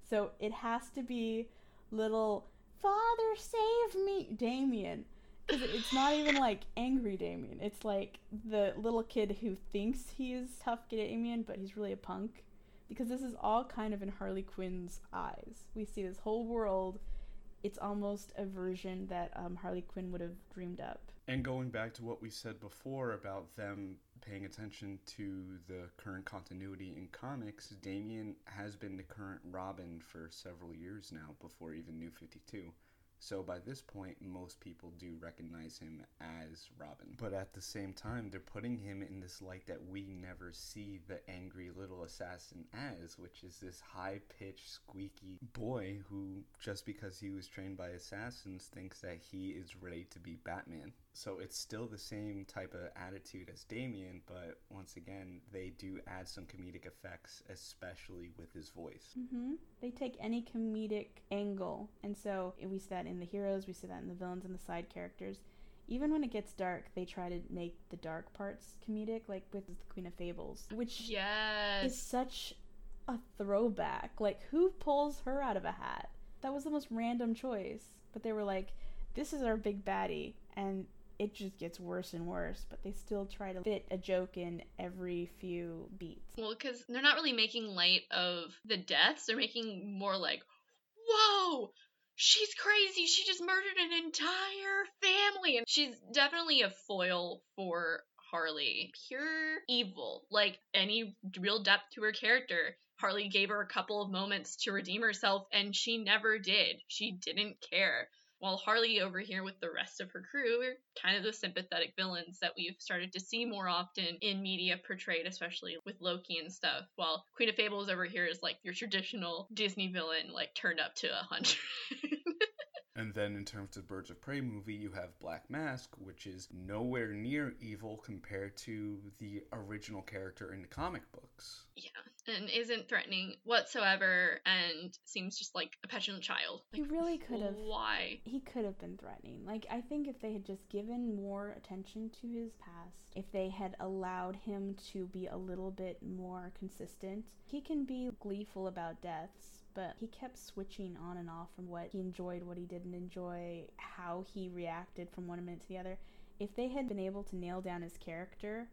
So it has to be little, Father, save me, Damian. It's not even like angry Damian. It's like the little kid who thinks he's tough Damian, but he's really a punk. Because this is all kind of in Harley Quinn's eyes. We see this whole world. It's almost a version that um, Harley Quinn would have dreamed up. And going back to what we said before about them paying attention to the current continuity in comics, Damian has been the current Robin for several years now, before even New 52. So by this point, most people do recognize him as Robin. But at the same time, they're putting him in this light that we never see the angry little assassin as, which is this high pitched, squeaky boy who, just because he was trained by assassins, thinks that he is ready to be Batman. So it's still the same type of attitude as Damian, but once again, they do add some comedic effects, especially with his voice. Mm-hmm. They take any comedic angle, and so we see that in the heroes, we see that in the villains and the side characters. Even when it gets dark, they try to make the dark parts comedic, like with the Queen of Fables, which Yes. is such a throwback. Like, who pulls her out of a hat? That was the most random choice. But they were like, this is our big baddie. And it just gets worse and worse. But they still try to fit a joke in every few beats. Well, because they're not really making light of the deaths. They're making more like, whoa, she's crazy. She just murdered an entire family. And she's definitely a foil for Harley. Pure evil. Like any real depth to her character. Harley gave her a couple of moments to redeem herself, and she never did. She didn't care. While Harley over here with the rest of her crew are kind of the sympathetic villains that we've started to see more often in media portrayed, especially with Loki and stuff. While Queen of Fables over here is like your traditional Disney villain, like turned up to a hundred. (laughs) And then in terms of Birds of Prey movie, you have Black Mask, which is nowhere near evil compared to the original character in the comic books. yeah, and isn't threatening whatsoever, and seems just like a petulant child. He really could have. Why? He could have been threatening. Like, I think if they had just given more attention to his past, if they had allowed him to be a little bit more consistent, he can be gleeful about deaths, but he kept switching on and off from what he enjoyed, what he didn't enjoy, how he reacted from one minute to the other. If they had been able to nail down his character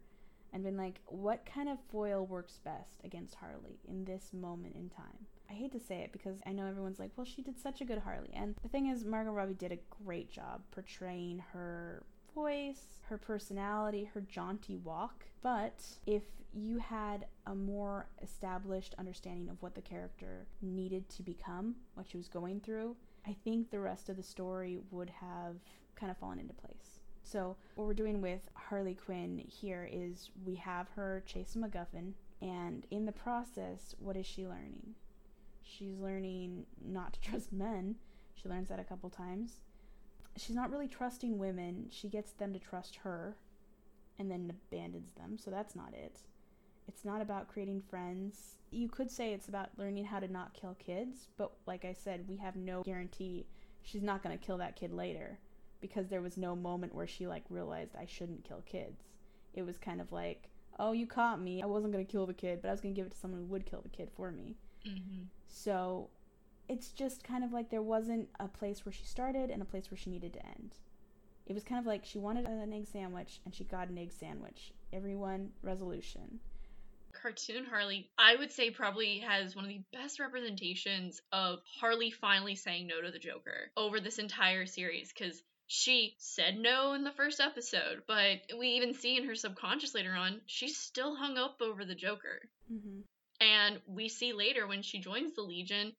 and been like, what kind of foil works best against Harley in this moment in time? I hate to say it because I know everyone's like, well, she did such a good Harley. And the thing is, Margot Robbie did a great job portraying her voice, her personality, her jaunty walk. But if you had a more established understanding of what the character needed to become, what she was going through, I think the rest of the story would have kind of fallen into place. So, what we're doing with Harley Quinn here is we have her chase a MacGuffin, and in the process, what is she learning? She's learning not to (laughs) trust men. She learns that a couple times. She's not really trusting women. She gets them to trust her and then abandons them, so that's not it. It's not about creating friends. You could say it's about learning how to not kill kids, but like I said, we have no guarantee she's not going to kill that kid later because there was no moment where she like realized I shouldn't kill kids. It was kind of like, "Oh, you caught me. I wasn't going to kill the kid, but I was going to give it to someone who would kill the kid for me." Mm-hmm. So it's just kind of like there wasn't a place where she started and a place where she needed to end. It was kind of like she wanted an egg sandwich and she got an egg sandwich. Everyone, resolution. cartoon Harley, I would say probably has one of the best representations of Harley finally saying no to the Joker over this entire series because she said no in the first episode, but we even see in her subconscious later on, she's still hung up over the Joker. Mm-hmm. And we see later when she joins the Legion,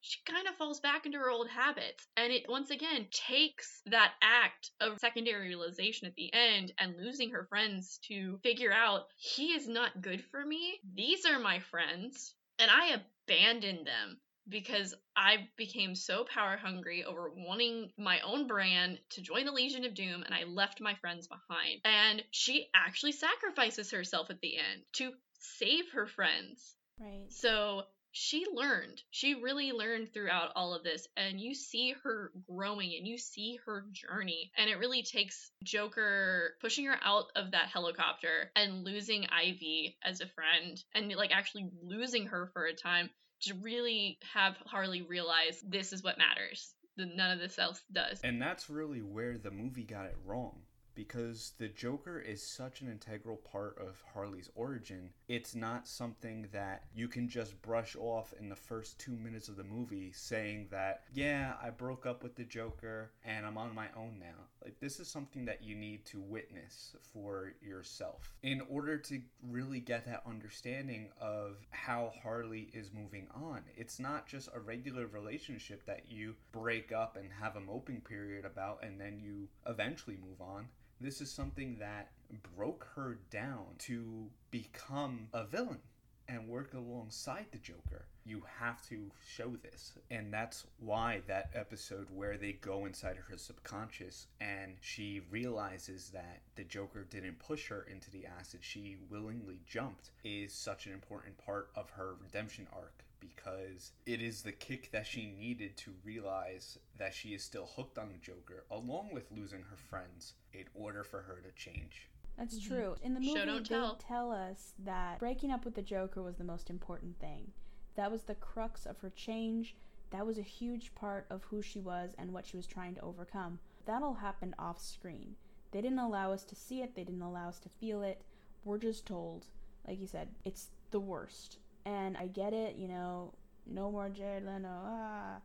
she kind of falls back into her old habits. And it once again takes that act of secondary realization at the end and losing her friends to figure out he is not good for me. These are my friends. And I abandoned them because I became so power hungry over wanting my own brand to join the Legion of Doom and I left my friends behind. And she actually sacrifices herself at the end to save her friends. Right. So she learned. She really learned throughout all of this. And you see her growing and you see her journey. And it really takes Joker pushing her out of that helicopter and losing Ivy as a friend and like actually losing her for a time to really have Harley realize this is what matters. None of this else does. And that's really where the movie got it wrong. Because the Joker is such an integral part of Harley's origin, it's not something that you can just brush off in the first two minutes of the movie saying that, yeah, I broke up with the Joker and I'm on my own now. Like, this is something that you need to witness for yourself in order to really get that understanding of how Harley is moving on. It's not just a regular relationship that you break up and have a moping period about and then you eventually move on. This is something that broke her down to become a villain. and work alongside the Joker. You have to show this. And that's why that episode where they go inside her subconscious and she realizes that the Joker didn't push her into the acid, she willingly jumped, is such an important part of her redemption arc because it is the kick that she needed to realize that she is still hooked on the Joker, along with losing her friends, in order for her to change. That's Mhm. true. In the movie, Show, they tell. tell us that breaking up with the Joker was the most important thing. That was the crux of her change. That was a huge part of who she was and what she was trying to overcome. That all happened off screen. They didn't allow us to see it, they didn't allow us to feel it. We're just told, like you said, it's the worst. And I get it, you know, no more Jared Leto, ah.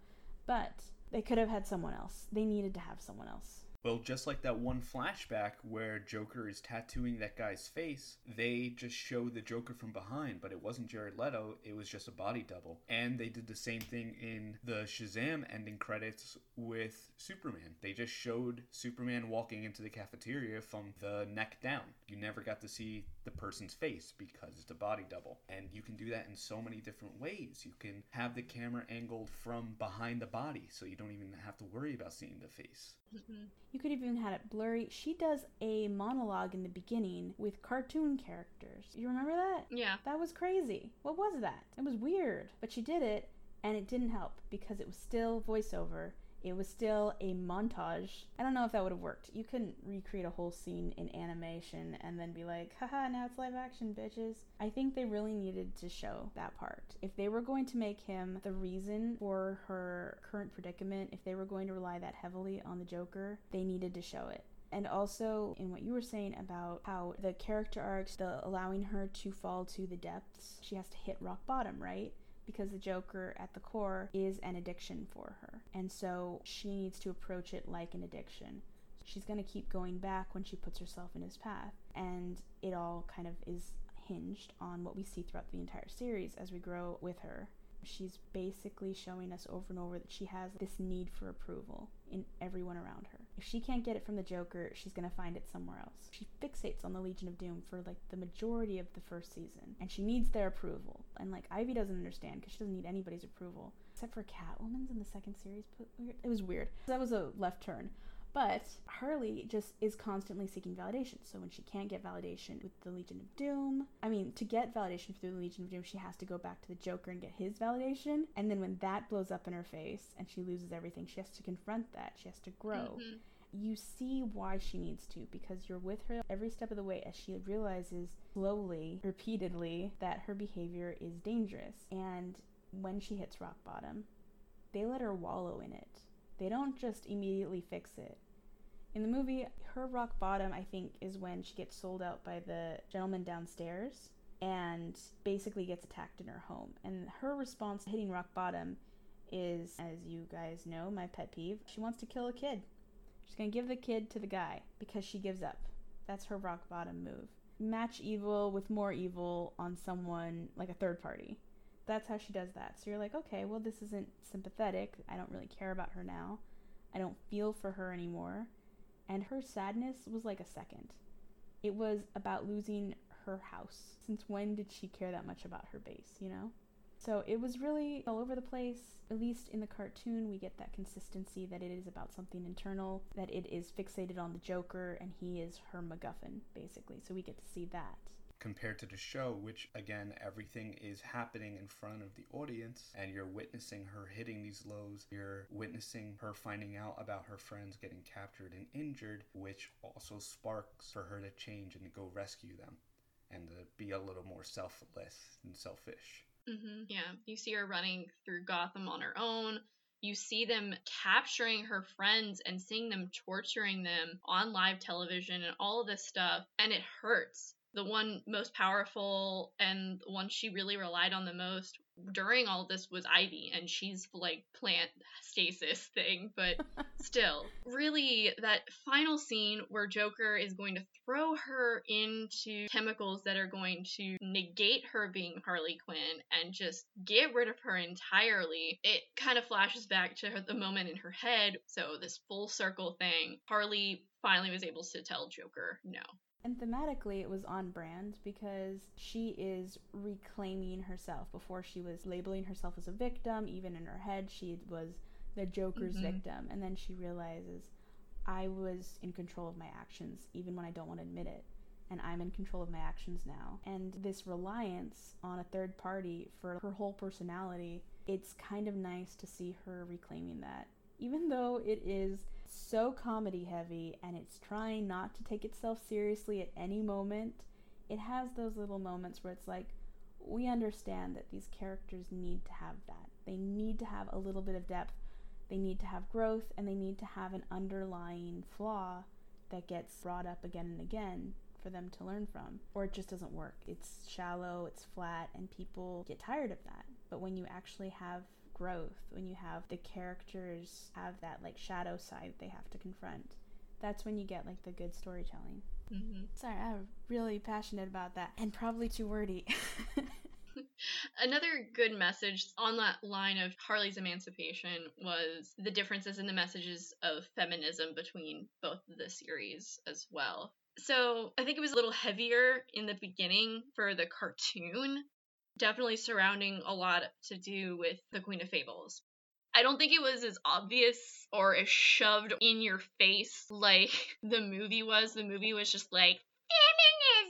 But they could have had someone else. They needed to have someone else. Well, just like that one flashback where Joker is tattooing that guy's face, they just show the Joker from behind, but it wasn't Jared Leto, it was just a body double. And they did the same thing in the Shazam ending credits with Superman. They just showed Superman walking into the cafeteria from the neck down. You never got to see the person's face because it's a body double. And you can do that in so many different ways. You can have the camera angled from behind the body so you don't even have to worry about seeing the face. Mhm. You could even had it blurry. She does a monologue in the beginning with cartoon characters. You remember that? Yeah. That was crazy. What was that? It was weird. But she did it, and it didn't help because it was still voiceover. It was still a montage. I don't know if that would have worked. You couldn't recreate a whole scene in animation and then be like, haha, now it's live action, bitches. I think they really needed to show that part. If they were going to make him the reason for her current predicament, if they were going to rely that heavily on the Joker, they needed to show it. And also, in what you were saying about how the character arcs, the allowing her to fall to the depths, she has to hit rock bottom, right? Because the Joker at the core is an addiction for her. And so she needs to approach it like an addiction. She's going to keep going back when she puts herself in his path. And it all kind of is hinged on what we see throughout the entire series as we grow with her. She's basically showing us over and over that she has this need for approval in everyone around her. If she can't get it from the Joker, she's gonna find it somewhere else. She fixates on the Legion of Doom for like the majority of the first season, and she needs their approval. And like Ivy doesn't understand because she doesn't need anybody's approval, except for Catwoman's in the second series. But it was weird. That was a left turn. But Harley just is constantly seeking validation. So when she can't get validation with the Legion of Doom, I mean, to get validation through the Legion of Doom, she has to go back to the Joker and get his validation. And then when that blows up in her face and she loses everything, she has to confront that. She has to grow. Mhm. You see why she needs to because you're with her every step of the way as she realizes slowly, repeatedly, that her behavior is dangerous. And when she hits rock bottom, they let her wallow in it. They don't just immediately fix it. In the movie, her rock bottom, I think, is when she gets sold out by the gentleman downstairs and basically gets attacked in her home. And her response to hitting rock bottom is, as you guys know, my pet peeve. She wants to kill a kid. She's gonna give the kid to the guy because she gives up. That's her rock bottom move. Match evil with more evil on someone like a third party. That's how she does that. So you're like, okay, well, this isn't sympathetic. I don't really care about her now. I don't feel for her anymore. And her sadness was like a second. It was about losing her house. Since when did she care that much about her base, you know? So it was really all over the place. At least in the cartoon, we get that consistency that it is about something internal, that it is fixated on the Joker, and he is her MacGuffin, basically. So we get to see that. Compared to the show, which again, everything is happening in front of the audience, and you're witnessing her hitting these lows. You're witnessing her finding out about her friends getting captured and injured, which also sparks for her to change and to go rescue them and to be a little more selfless and selfish. Mm-hmm. Yeah, you see her running through Gotham on her own. You see them capturing her friends and seeing them torturing them on live television and all of this stuff, and it hurts. The one most powerful and the one she really relied on the most during all this was Ivy, and she's like plant stasis thing, but (laughs) still, really, that final scene where Joker is going to throw her into chemicals that are going to negate her being Harley Quinn and just get rid of her entirely, it kind of flashes back to her, the moment in her head. So, this full circle thing, Harley finally was able to tell Joker no. And thematically, it was on brand because she is reclaiming herself. Before she was labeling herself as a victim, even in her head, she was the Joker's Mhm. victim. And then she realizes, I was in control of my actions, even when I don't want to admit it. And I'm in control of my actions now. And this reliance on a third party for her whole personality, it's kind of nice to see her reclaiming that. Even though it is so comedy heavy and it's trying not to take itself seriously at any moment, it has those little moments where it's like, we understand that these characters need to have that. They need to have a little bit of depth, they need to have growth, and they need to have an underlying flaw that gets brought up again and again for them to learn from. Or it just doesn't work. It's shallow, it's flat, and people get tired of that. But when you actually have growth, when you have the characters have that like shadow side they have to confront, that's when you get like the good storytelling. hmm Sorry, I'm really passionate about that and probably too wordy. (laughs) Another good message on that line of Harley's emancipation was the differences in the messages of feminism between both of the series as well. So I think it was a little heavier in the beginning for the cartoon, definitely surrounding a lot to do with the Queen of Fables. I don't think it was as obvious or as shoved in your face (laughs) like the movie was. The movie was just like,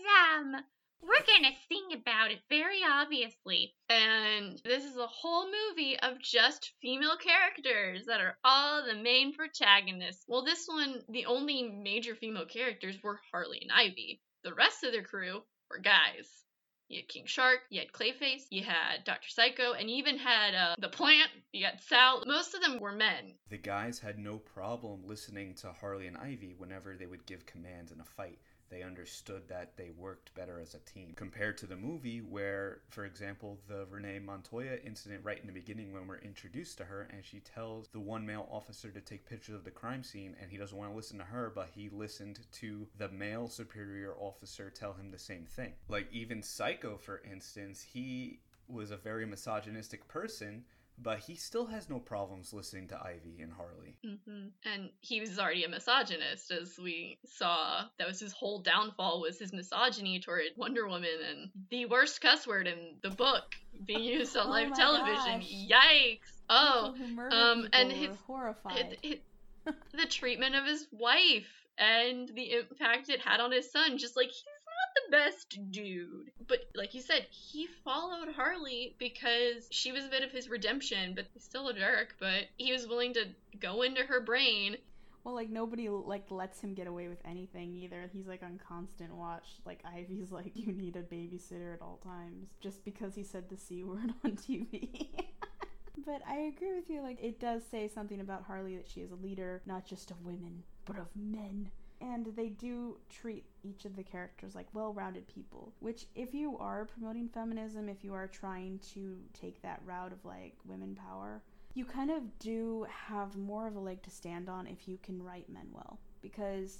feminism! We're gonna sing about it very obviously. And this is a whole movie of just female characters that are all the main protagonists. Well, this one, the only major female characters were Harley and Ivy. The rest of their crew were guys. You had King Shark, you had Clayface, you had Dr. Psycho, and you even had uh, the plant, you had Sal. Most of them were men. The guys had no problem listening to Harley and Ivy whenever they would give commands in a fight. They understood that they worked better as a team. Compared to the movie, where, for example, the Renee Montoya incident right in the beginning when we're introduced to her, and she tells the one male officer to take pictures of the crime scene, and he doesn't want to listen to her, but he listened to the male superior officer tell him the same thing. Like, even Psycho, for instance, he was a very misogynistic person, but he still has no problems listening to Ivy and Harley. Mm-hmm. And he was already a misogynist, as we saw. That was his whole downfall was his misogyny toward Wonder Woman and the worst cuss word in the book being (laughs) used on Oh live television. gosh. Yikes! Oh, who murder um, people and were his- horrified. it, it, (laughs) the treatment of his wife and the impact it had on his son. Just like he's not best dude, but like you said, he followed Harley because she was a bit of his redemption. But he's still a jerk. But he was willing to go into her brain. Well, like nobody like lets him get away with anything either. He's like on constant watch. Like Ivy's like, you need a babysitter at all times, just because he said the c word (laughs) on TV. (laughs) but I agree with you. Like it does say something about Harley that she is a leader, not just of women, but of men. And they do treat each of the characters like well rounded people. Which, if you are promoting feminism, if you are trying to take that route of like women power, you kind of do have more of a leg to stand on if you can write men well because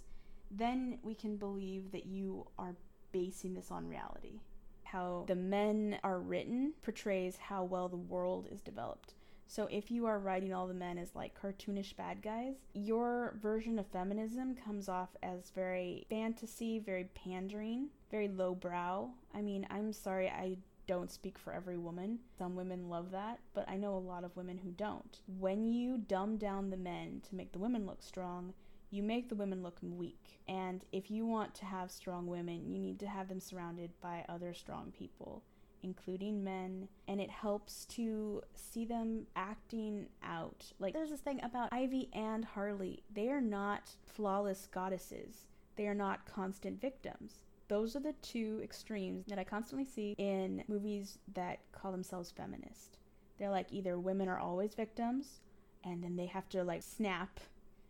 then we can believe that you are basing this on reality how the men are written portrays how well the world is developed so if you are writing all the men as like cartoonish bad guys your version of feminism comes off as very fantasy very pandering very lowbrow i mean i'm sorry i don't speak for every woman. Some women love that, but I know a lot of women who don't. When you dumb down the men to make the women look strong, you make the women look weak. And if you want to have strong women, you need to have them surrounded by other strong people, including men, and it helps to see them acting out. Like, there's this thing about Ivy and Harley, they are not flawless goddesses, they are not constant victims those are the two extremes that I constantly see in movies that call themselves feminist. They're like either women are always victims and then they have to like snap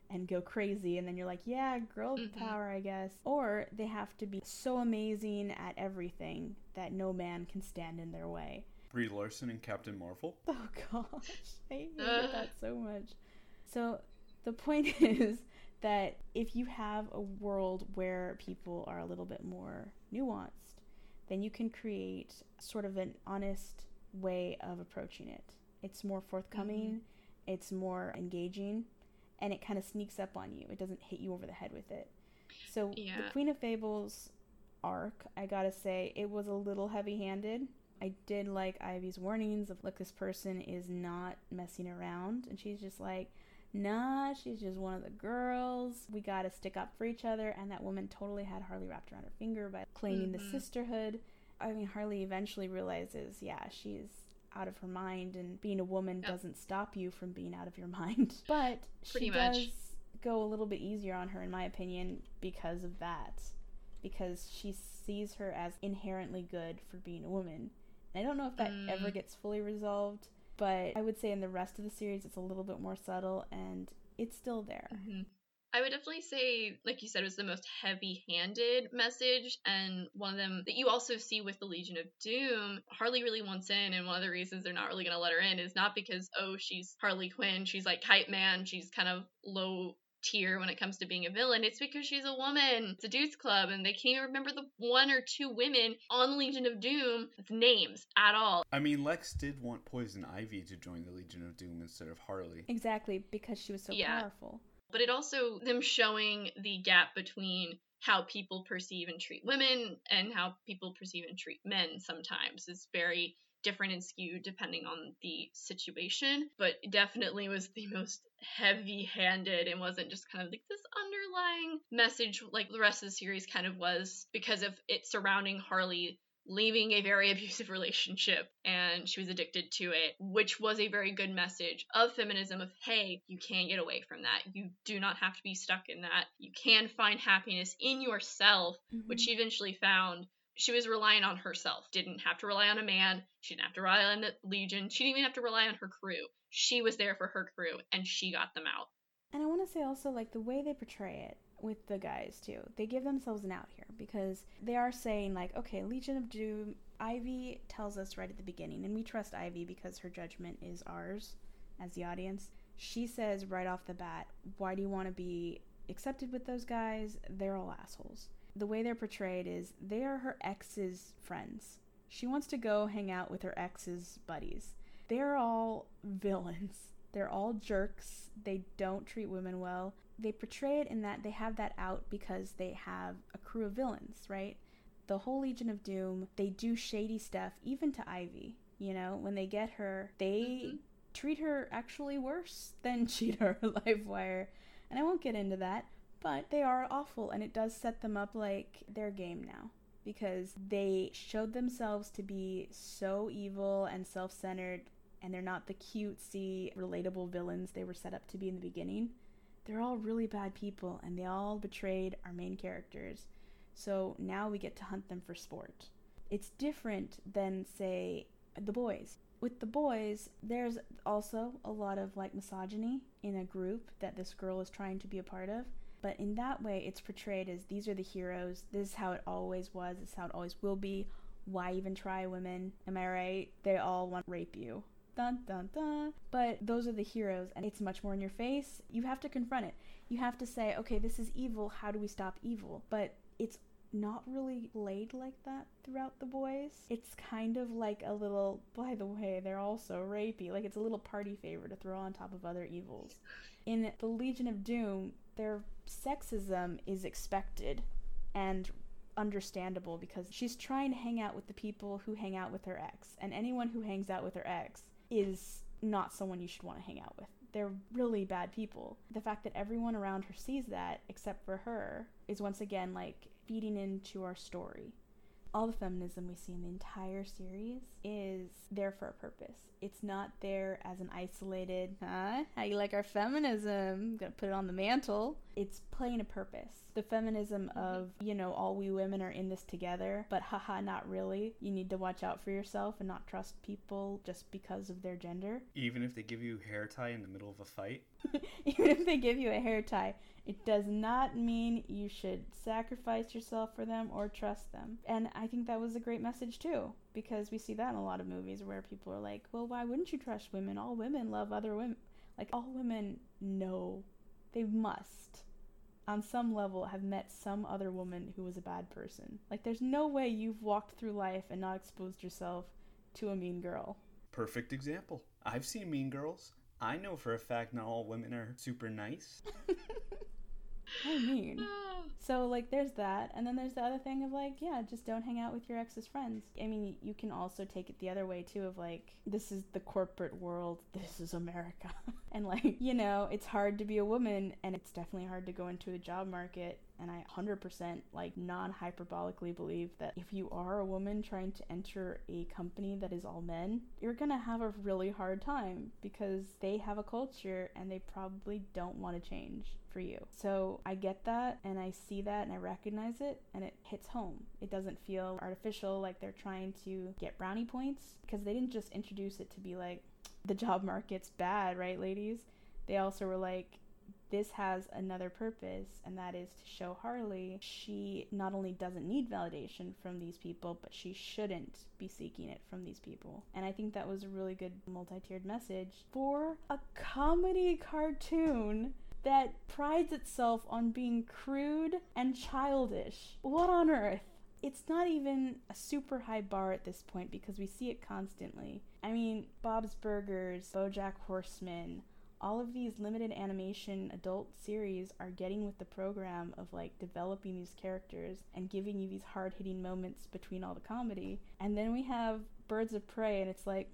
and go crazy and then you're like, yeah, girl Mhm. power, I guess. Or they have to be so amazing at everything that no man can stand in their way. Brie Larson and Captain Marvel. (laughs) Oh gosh, (laughs) I hated that so much. So the point (laughs) is that if you have a world where people are a little bit more nuanced, then you can create sort of an honest way of approaching it. It's more forthcoming, it's more engaging, and it kind of sneaks up on you. It doesn't hit you over the head with it. So Yeah. the Queen of Fables arc, I gotta say, it was a little heavy handed. I did like Ivy's warnings of, look, this person is not messing around. And she's just like, nah, she's just one of the girls. We gotta stick up for each other. And that woman totally had Harley wrapped around her finger by claiming mm-hmm. the sisterhood. I mean, Harley eventually realizes, yeah, she's out of her mind, and being a woman yep. doesn't stop you from being out of your (laughs) mind. But Pretty she much. does go a little bit easier on her, in my opinion, because of that. Because she sees her as inherently good for being a woman. And I don't know if that mm. ever gets fully resolved, but I would say in the rest of the series, it's a little bit more subtle and it's still there. Mm-hmm. I would definitely say, like you said, it was the most heavy handed message, and one of them that you also see with the Legion of Doom. Harley really wants in, and one of the reasons they're not really going to let her in is not because, oh, she's Harley Quinn, she's like hype man, she's kind of low tier when it comes to being a villain. It's because she's a woman. It's a dudes club, and they can't even remember the one or two women on Legion of Doom with names at all. I mean, Lex did want Poison Ivy to join the Legion of Doom instead of Harley. Exactly, because she was so yeah. powerful but it also them showing the gap between how people perceive and treat women and how people perceive and treat men sometimes is very different and skewed depending on the situation but definitely was the most heavy handed and wasn't just kind of like this underlying message like the rest of the series kind of was because of it surrounding harley leaving a very (laughs) abusive relationship and she was addicted to it, which was a very good message of feminism of hey, you can get away from that. You do not have to be stuck in that. You can find happiness in yourself, mm-hmm. which she eventually found. She was relying on herself, didn't have to rely on a man, she didn't have to rely on the Legion, she didn't even have to rely on her crew. She was there for her crew and she got them out. And I want to say also, like, the way they portray it with the guys too. They give themselves an out here because they are saying like, okay, Legion of Doom. Ivy tells us right at the beginning, and we trust Ivy because her judgment is ours as the audience. She says right off the bat, "Why do you want to be accepted with those guys? They're all assholes." The way they're portrayed is they are her ex's friends. She wants to go hang out with her ex's buddies. They're all (laughs) villains. They're all jerks. They don't treat women well they portray it in that they have that out because they have a crew of villains, right? The whole Legion of Doom, they do shady stuff, even to Ivy. You know, when they get her, they mm-hmm. treat her actually worse than (laughs) Cheetah or Livewire. And I won't get into that, but they are awful, and it does set them up like their game now because they showed themselves to be so evil and self centered, and they're not the cutesy, relatable villains they were set up to be in the beginning they're all really bad people and they all betrayed our main characters. So now we get to hunt them for sport. It's different than, say, the boys. With the boys, there's also a lot of like misogyny in a group that this girl is trying to be a part of. But in that way, it's portrayed as these are the heroes. This is how it always was. This is how it always will be. Why even try women? Am I right? They all want to rape you dun dun dun. But those are the heroes, and it's much more in your face. You have to confront it. You have to say, okay, this is evil. How do we stop evil? But it's not really laid like that throughout the boys. It's kind of like a little, by the way, they're also rapey. Like it's a little party favor to throw on top of other evils. In the Legion of Doom, their sexism is expected and understandable because she's trying to hang out with the people who hang out with her ex. And anyone who hangs out with her ex is not someone you should want to hang out with. They're really bad people. The fact that everyone around her sees that, except for her, is once again like feeding into our story. All the feminism we see in the entire series is there for a purpose. It's not there as an isolated, huh? How you like our feminism? I'm Gonna put it on the mantle. It's playing a purpose the feminism mm-hmm. of, you know, all we women are in this together, but haha, not really. You need to watch out for yourself and not trust people just because of their gender. Even if they give you a hair tie in the middle of a fight? (laughs) Even if they give you a hair tie, it does not mean you should sacrifice yourself for them or trust them. And I think that was a great message too, because we see that in a lot of movies where people are like, well, why wouldn't you trust women? All women love other women. Like, all women know they must on some level have met some other woman who was a bad person. Like there's no way you've walked through life and not exposed yourself to a mean girl. Perfect example. I've seen mean girls. I know for a fact not all women are super nice. (laughs) I mean. (sighs) So like there's that and then there's the other thing of like yeah just don't hang out with your ex's friends. I mean you can also take it the other way too of like this is the corporate world this is America (laughs) and like you know it's hard to be a woman and it's definitely hard to go into the job market and I 100% like non hyperbolically believe that if you are a woman trying to enter a company that is all men, you're gonna have a really hard time because they have a culture and they probably don't want to change for you. So I get that and I see that and I recognize it and it hits home. It doesn't feel artificial like they're trying to get brownie points because they didn't just introduce it to be like, the job market's bad, right, ladies? They also were like, this has another purpose, and that is to show Harley she not only doesn't need validation from these people, but she shouldn't be seeking it from these people. And I think that was a really good multi tiered message for a comedy cartoon that prides itself on being crude and childish. What on earth? It's not even a super high bar at this point because we see it constantly. I mean, Bob's Burgers, Bojack Horseman, all of these limited animation adult series are getting with the program of like developing these characters and giving you these hard hitting moments between all the comedy. And then we have Birds of Prey, and it's like,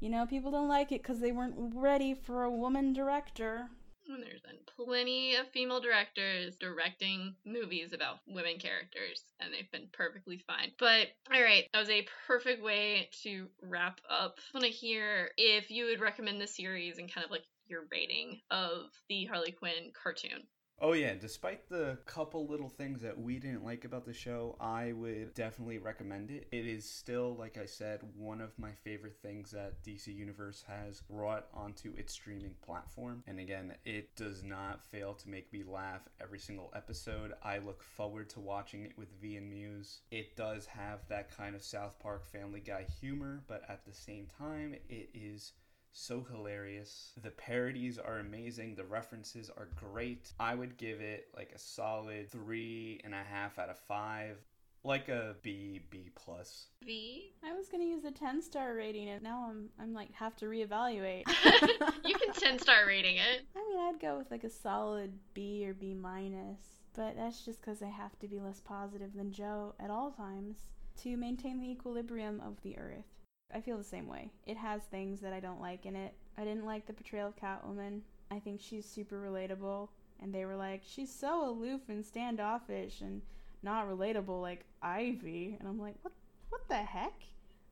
you know, people don't like it because they weren't ready for a woman director. And there's been plenty of female directors directing movies about women characters, and they've been perfectly fine. But all right, that was a perfect way to wrap up. I want to hear if you would recommend the series and kind of like your rating of the Harley Quinn cartoon. Oh yeah, despite the couple little things that we didn't like about the show, I would definitely recommend it. It is still, like I said, one of my favorite things that DC Universe has brought onto its streaming platform. And again, it does not fail to make me laugh every single episode. I look forward to watching it with V and Muse. It does have that kind of South Park Family Guy humor, but at the same time, it is so hilarious. The parodies are amazing. The references are great. I would give it like a solid three and a half out of five. Like a B, B plus. B. I was gonna use a ten star rating and now I'm I'm like have to reevaluate. (laughs) you can ten star rating it. I mean I'd go with like a solid B or B minus. But that's just because I have to be less positive than Joe at all times to maintain the equilibrium of the earth. I feel the same way. It has things that I don't like in it. I didn't like the portrayal of Catwoman. I think she's super relatable. And they were like, she's so aloof and standoffish and not relatable like Ivy. And I'm like, what? What the heck?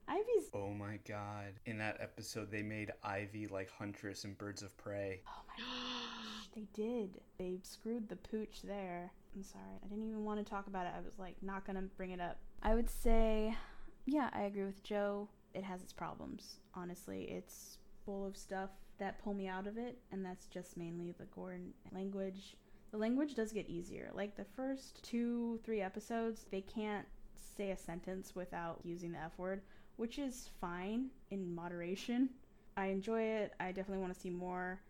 Ivy's. Oh my god! In that episode, they made Ivy like Huntress in Birds of Prey. (gasps) Oh my gosh, they did. They screwed the pooch there. I'm sorry. I didn't even want to talk about it. I was like, not gonna bring it up. I would say, yeah, I agree with Joe it has its problems. Honestly, it's full of stuff that pull me out of it, and that's just mainly the gore language. The language does get easier. Like the first two, three episodes, they can't say a sentence without using the F word, which is fine in moderation. I enjoy it. I definitely want to see more.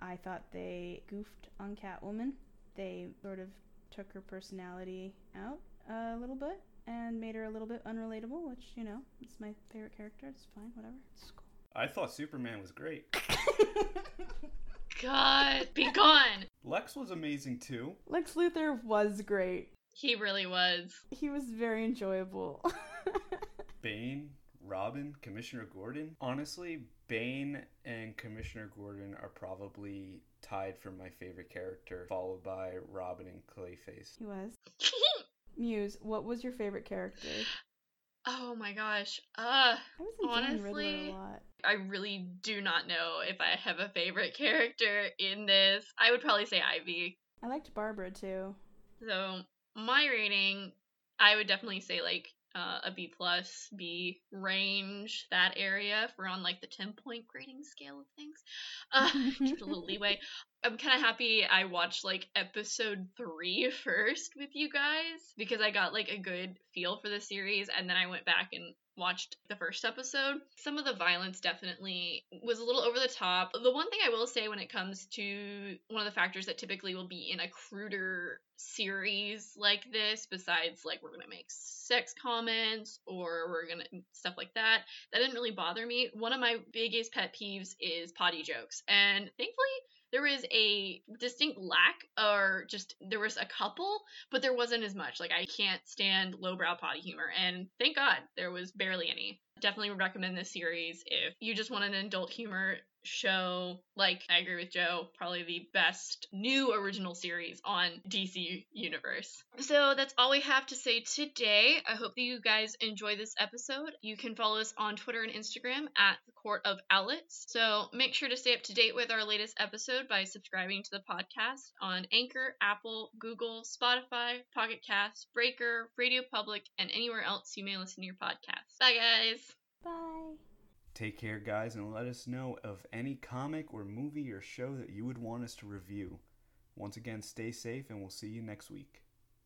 I thought they goofed on Catwoman. They sort of took her personality out a little bit and made her a little bit unrelatable, which, you know, it's my favorite character. It's fine, whatever. It's cool. I thought Superman was great. (laughs) God, be gone. Lex was amazing too. Lex Luthor was great. He really was. He was very enjoyable. (laughs) Bane, Robin, Commissioner Gordon. Honestly, Bane and Commissioner Gordon are probably tied for my favorite character, followed by Robin and Clayface. He was. (laughs) Muse, what was your favorite character? Oh my gosh. Uh I was enjoying honestly, Riddler a lot. I really do not know if I have a favorite (laughs) character in this. I would probably say Ivy. I liked Barbara too. So my rating, I would definitely say like uh, a B plus, B range, that area. If we're on like the 10 point grading scale of things, uh, (laughs) just a little leeway. I'm kind of happy I watched like episode three (laughs) first with you guys because I got like a good feel for the series and then I went back and watched the first episode. Some of the violence definitely was a little over the top. The one thing I will say when it comes to one of the factors that typically will be in a cruder series like this, besides like we're gonna make sex comments or we're gonna stuff like that, that didn't really bother me. One of my biggest pet peeves is potty jokes. And thankfully, there was a distinct lack, or just there was a couple, but there wasn't as much. Like I can't stand lowbrow potty humor, and thank God there was barely any. Definitely recommend this series if you just want an adult humor show. Like, I agree with Joe, probably the best new original series on DC Universe. So that's all we have to say today. I hope that you guys enjoy this episode. You can follow us on Twitter and Instagram at the Court of Outlets. So make sure to stay up to date with our latest episode by subscribing to the podcast on Anchor, Apple, Google, Spotify, Pocket Cast, Breaker, Radio Public, and anywhere else you may listen to your podcast. Bye, guys. Bye. Take care, guys, and let us know of any comic or movie or show that you would want us to review. Once again, stay safe, and we'll see you next week.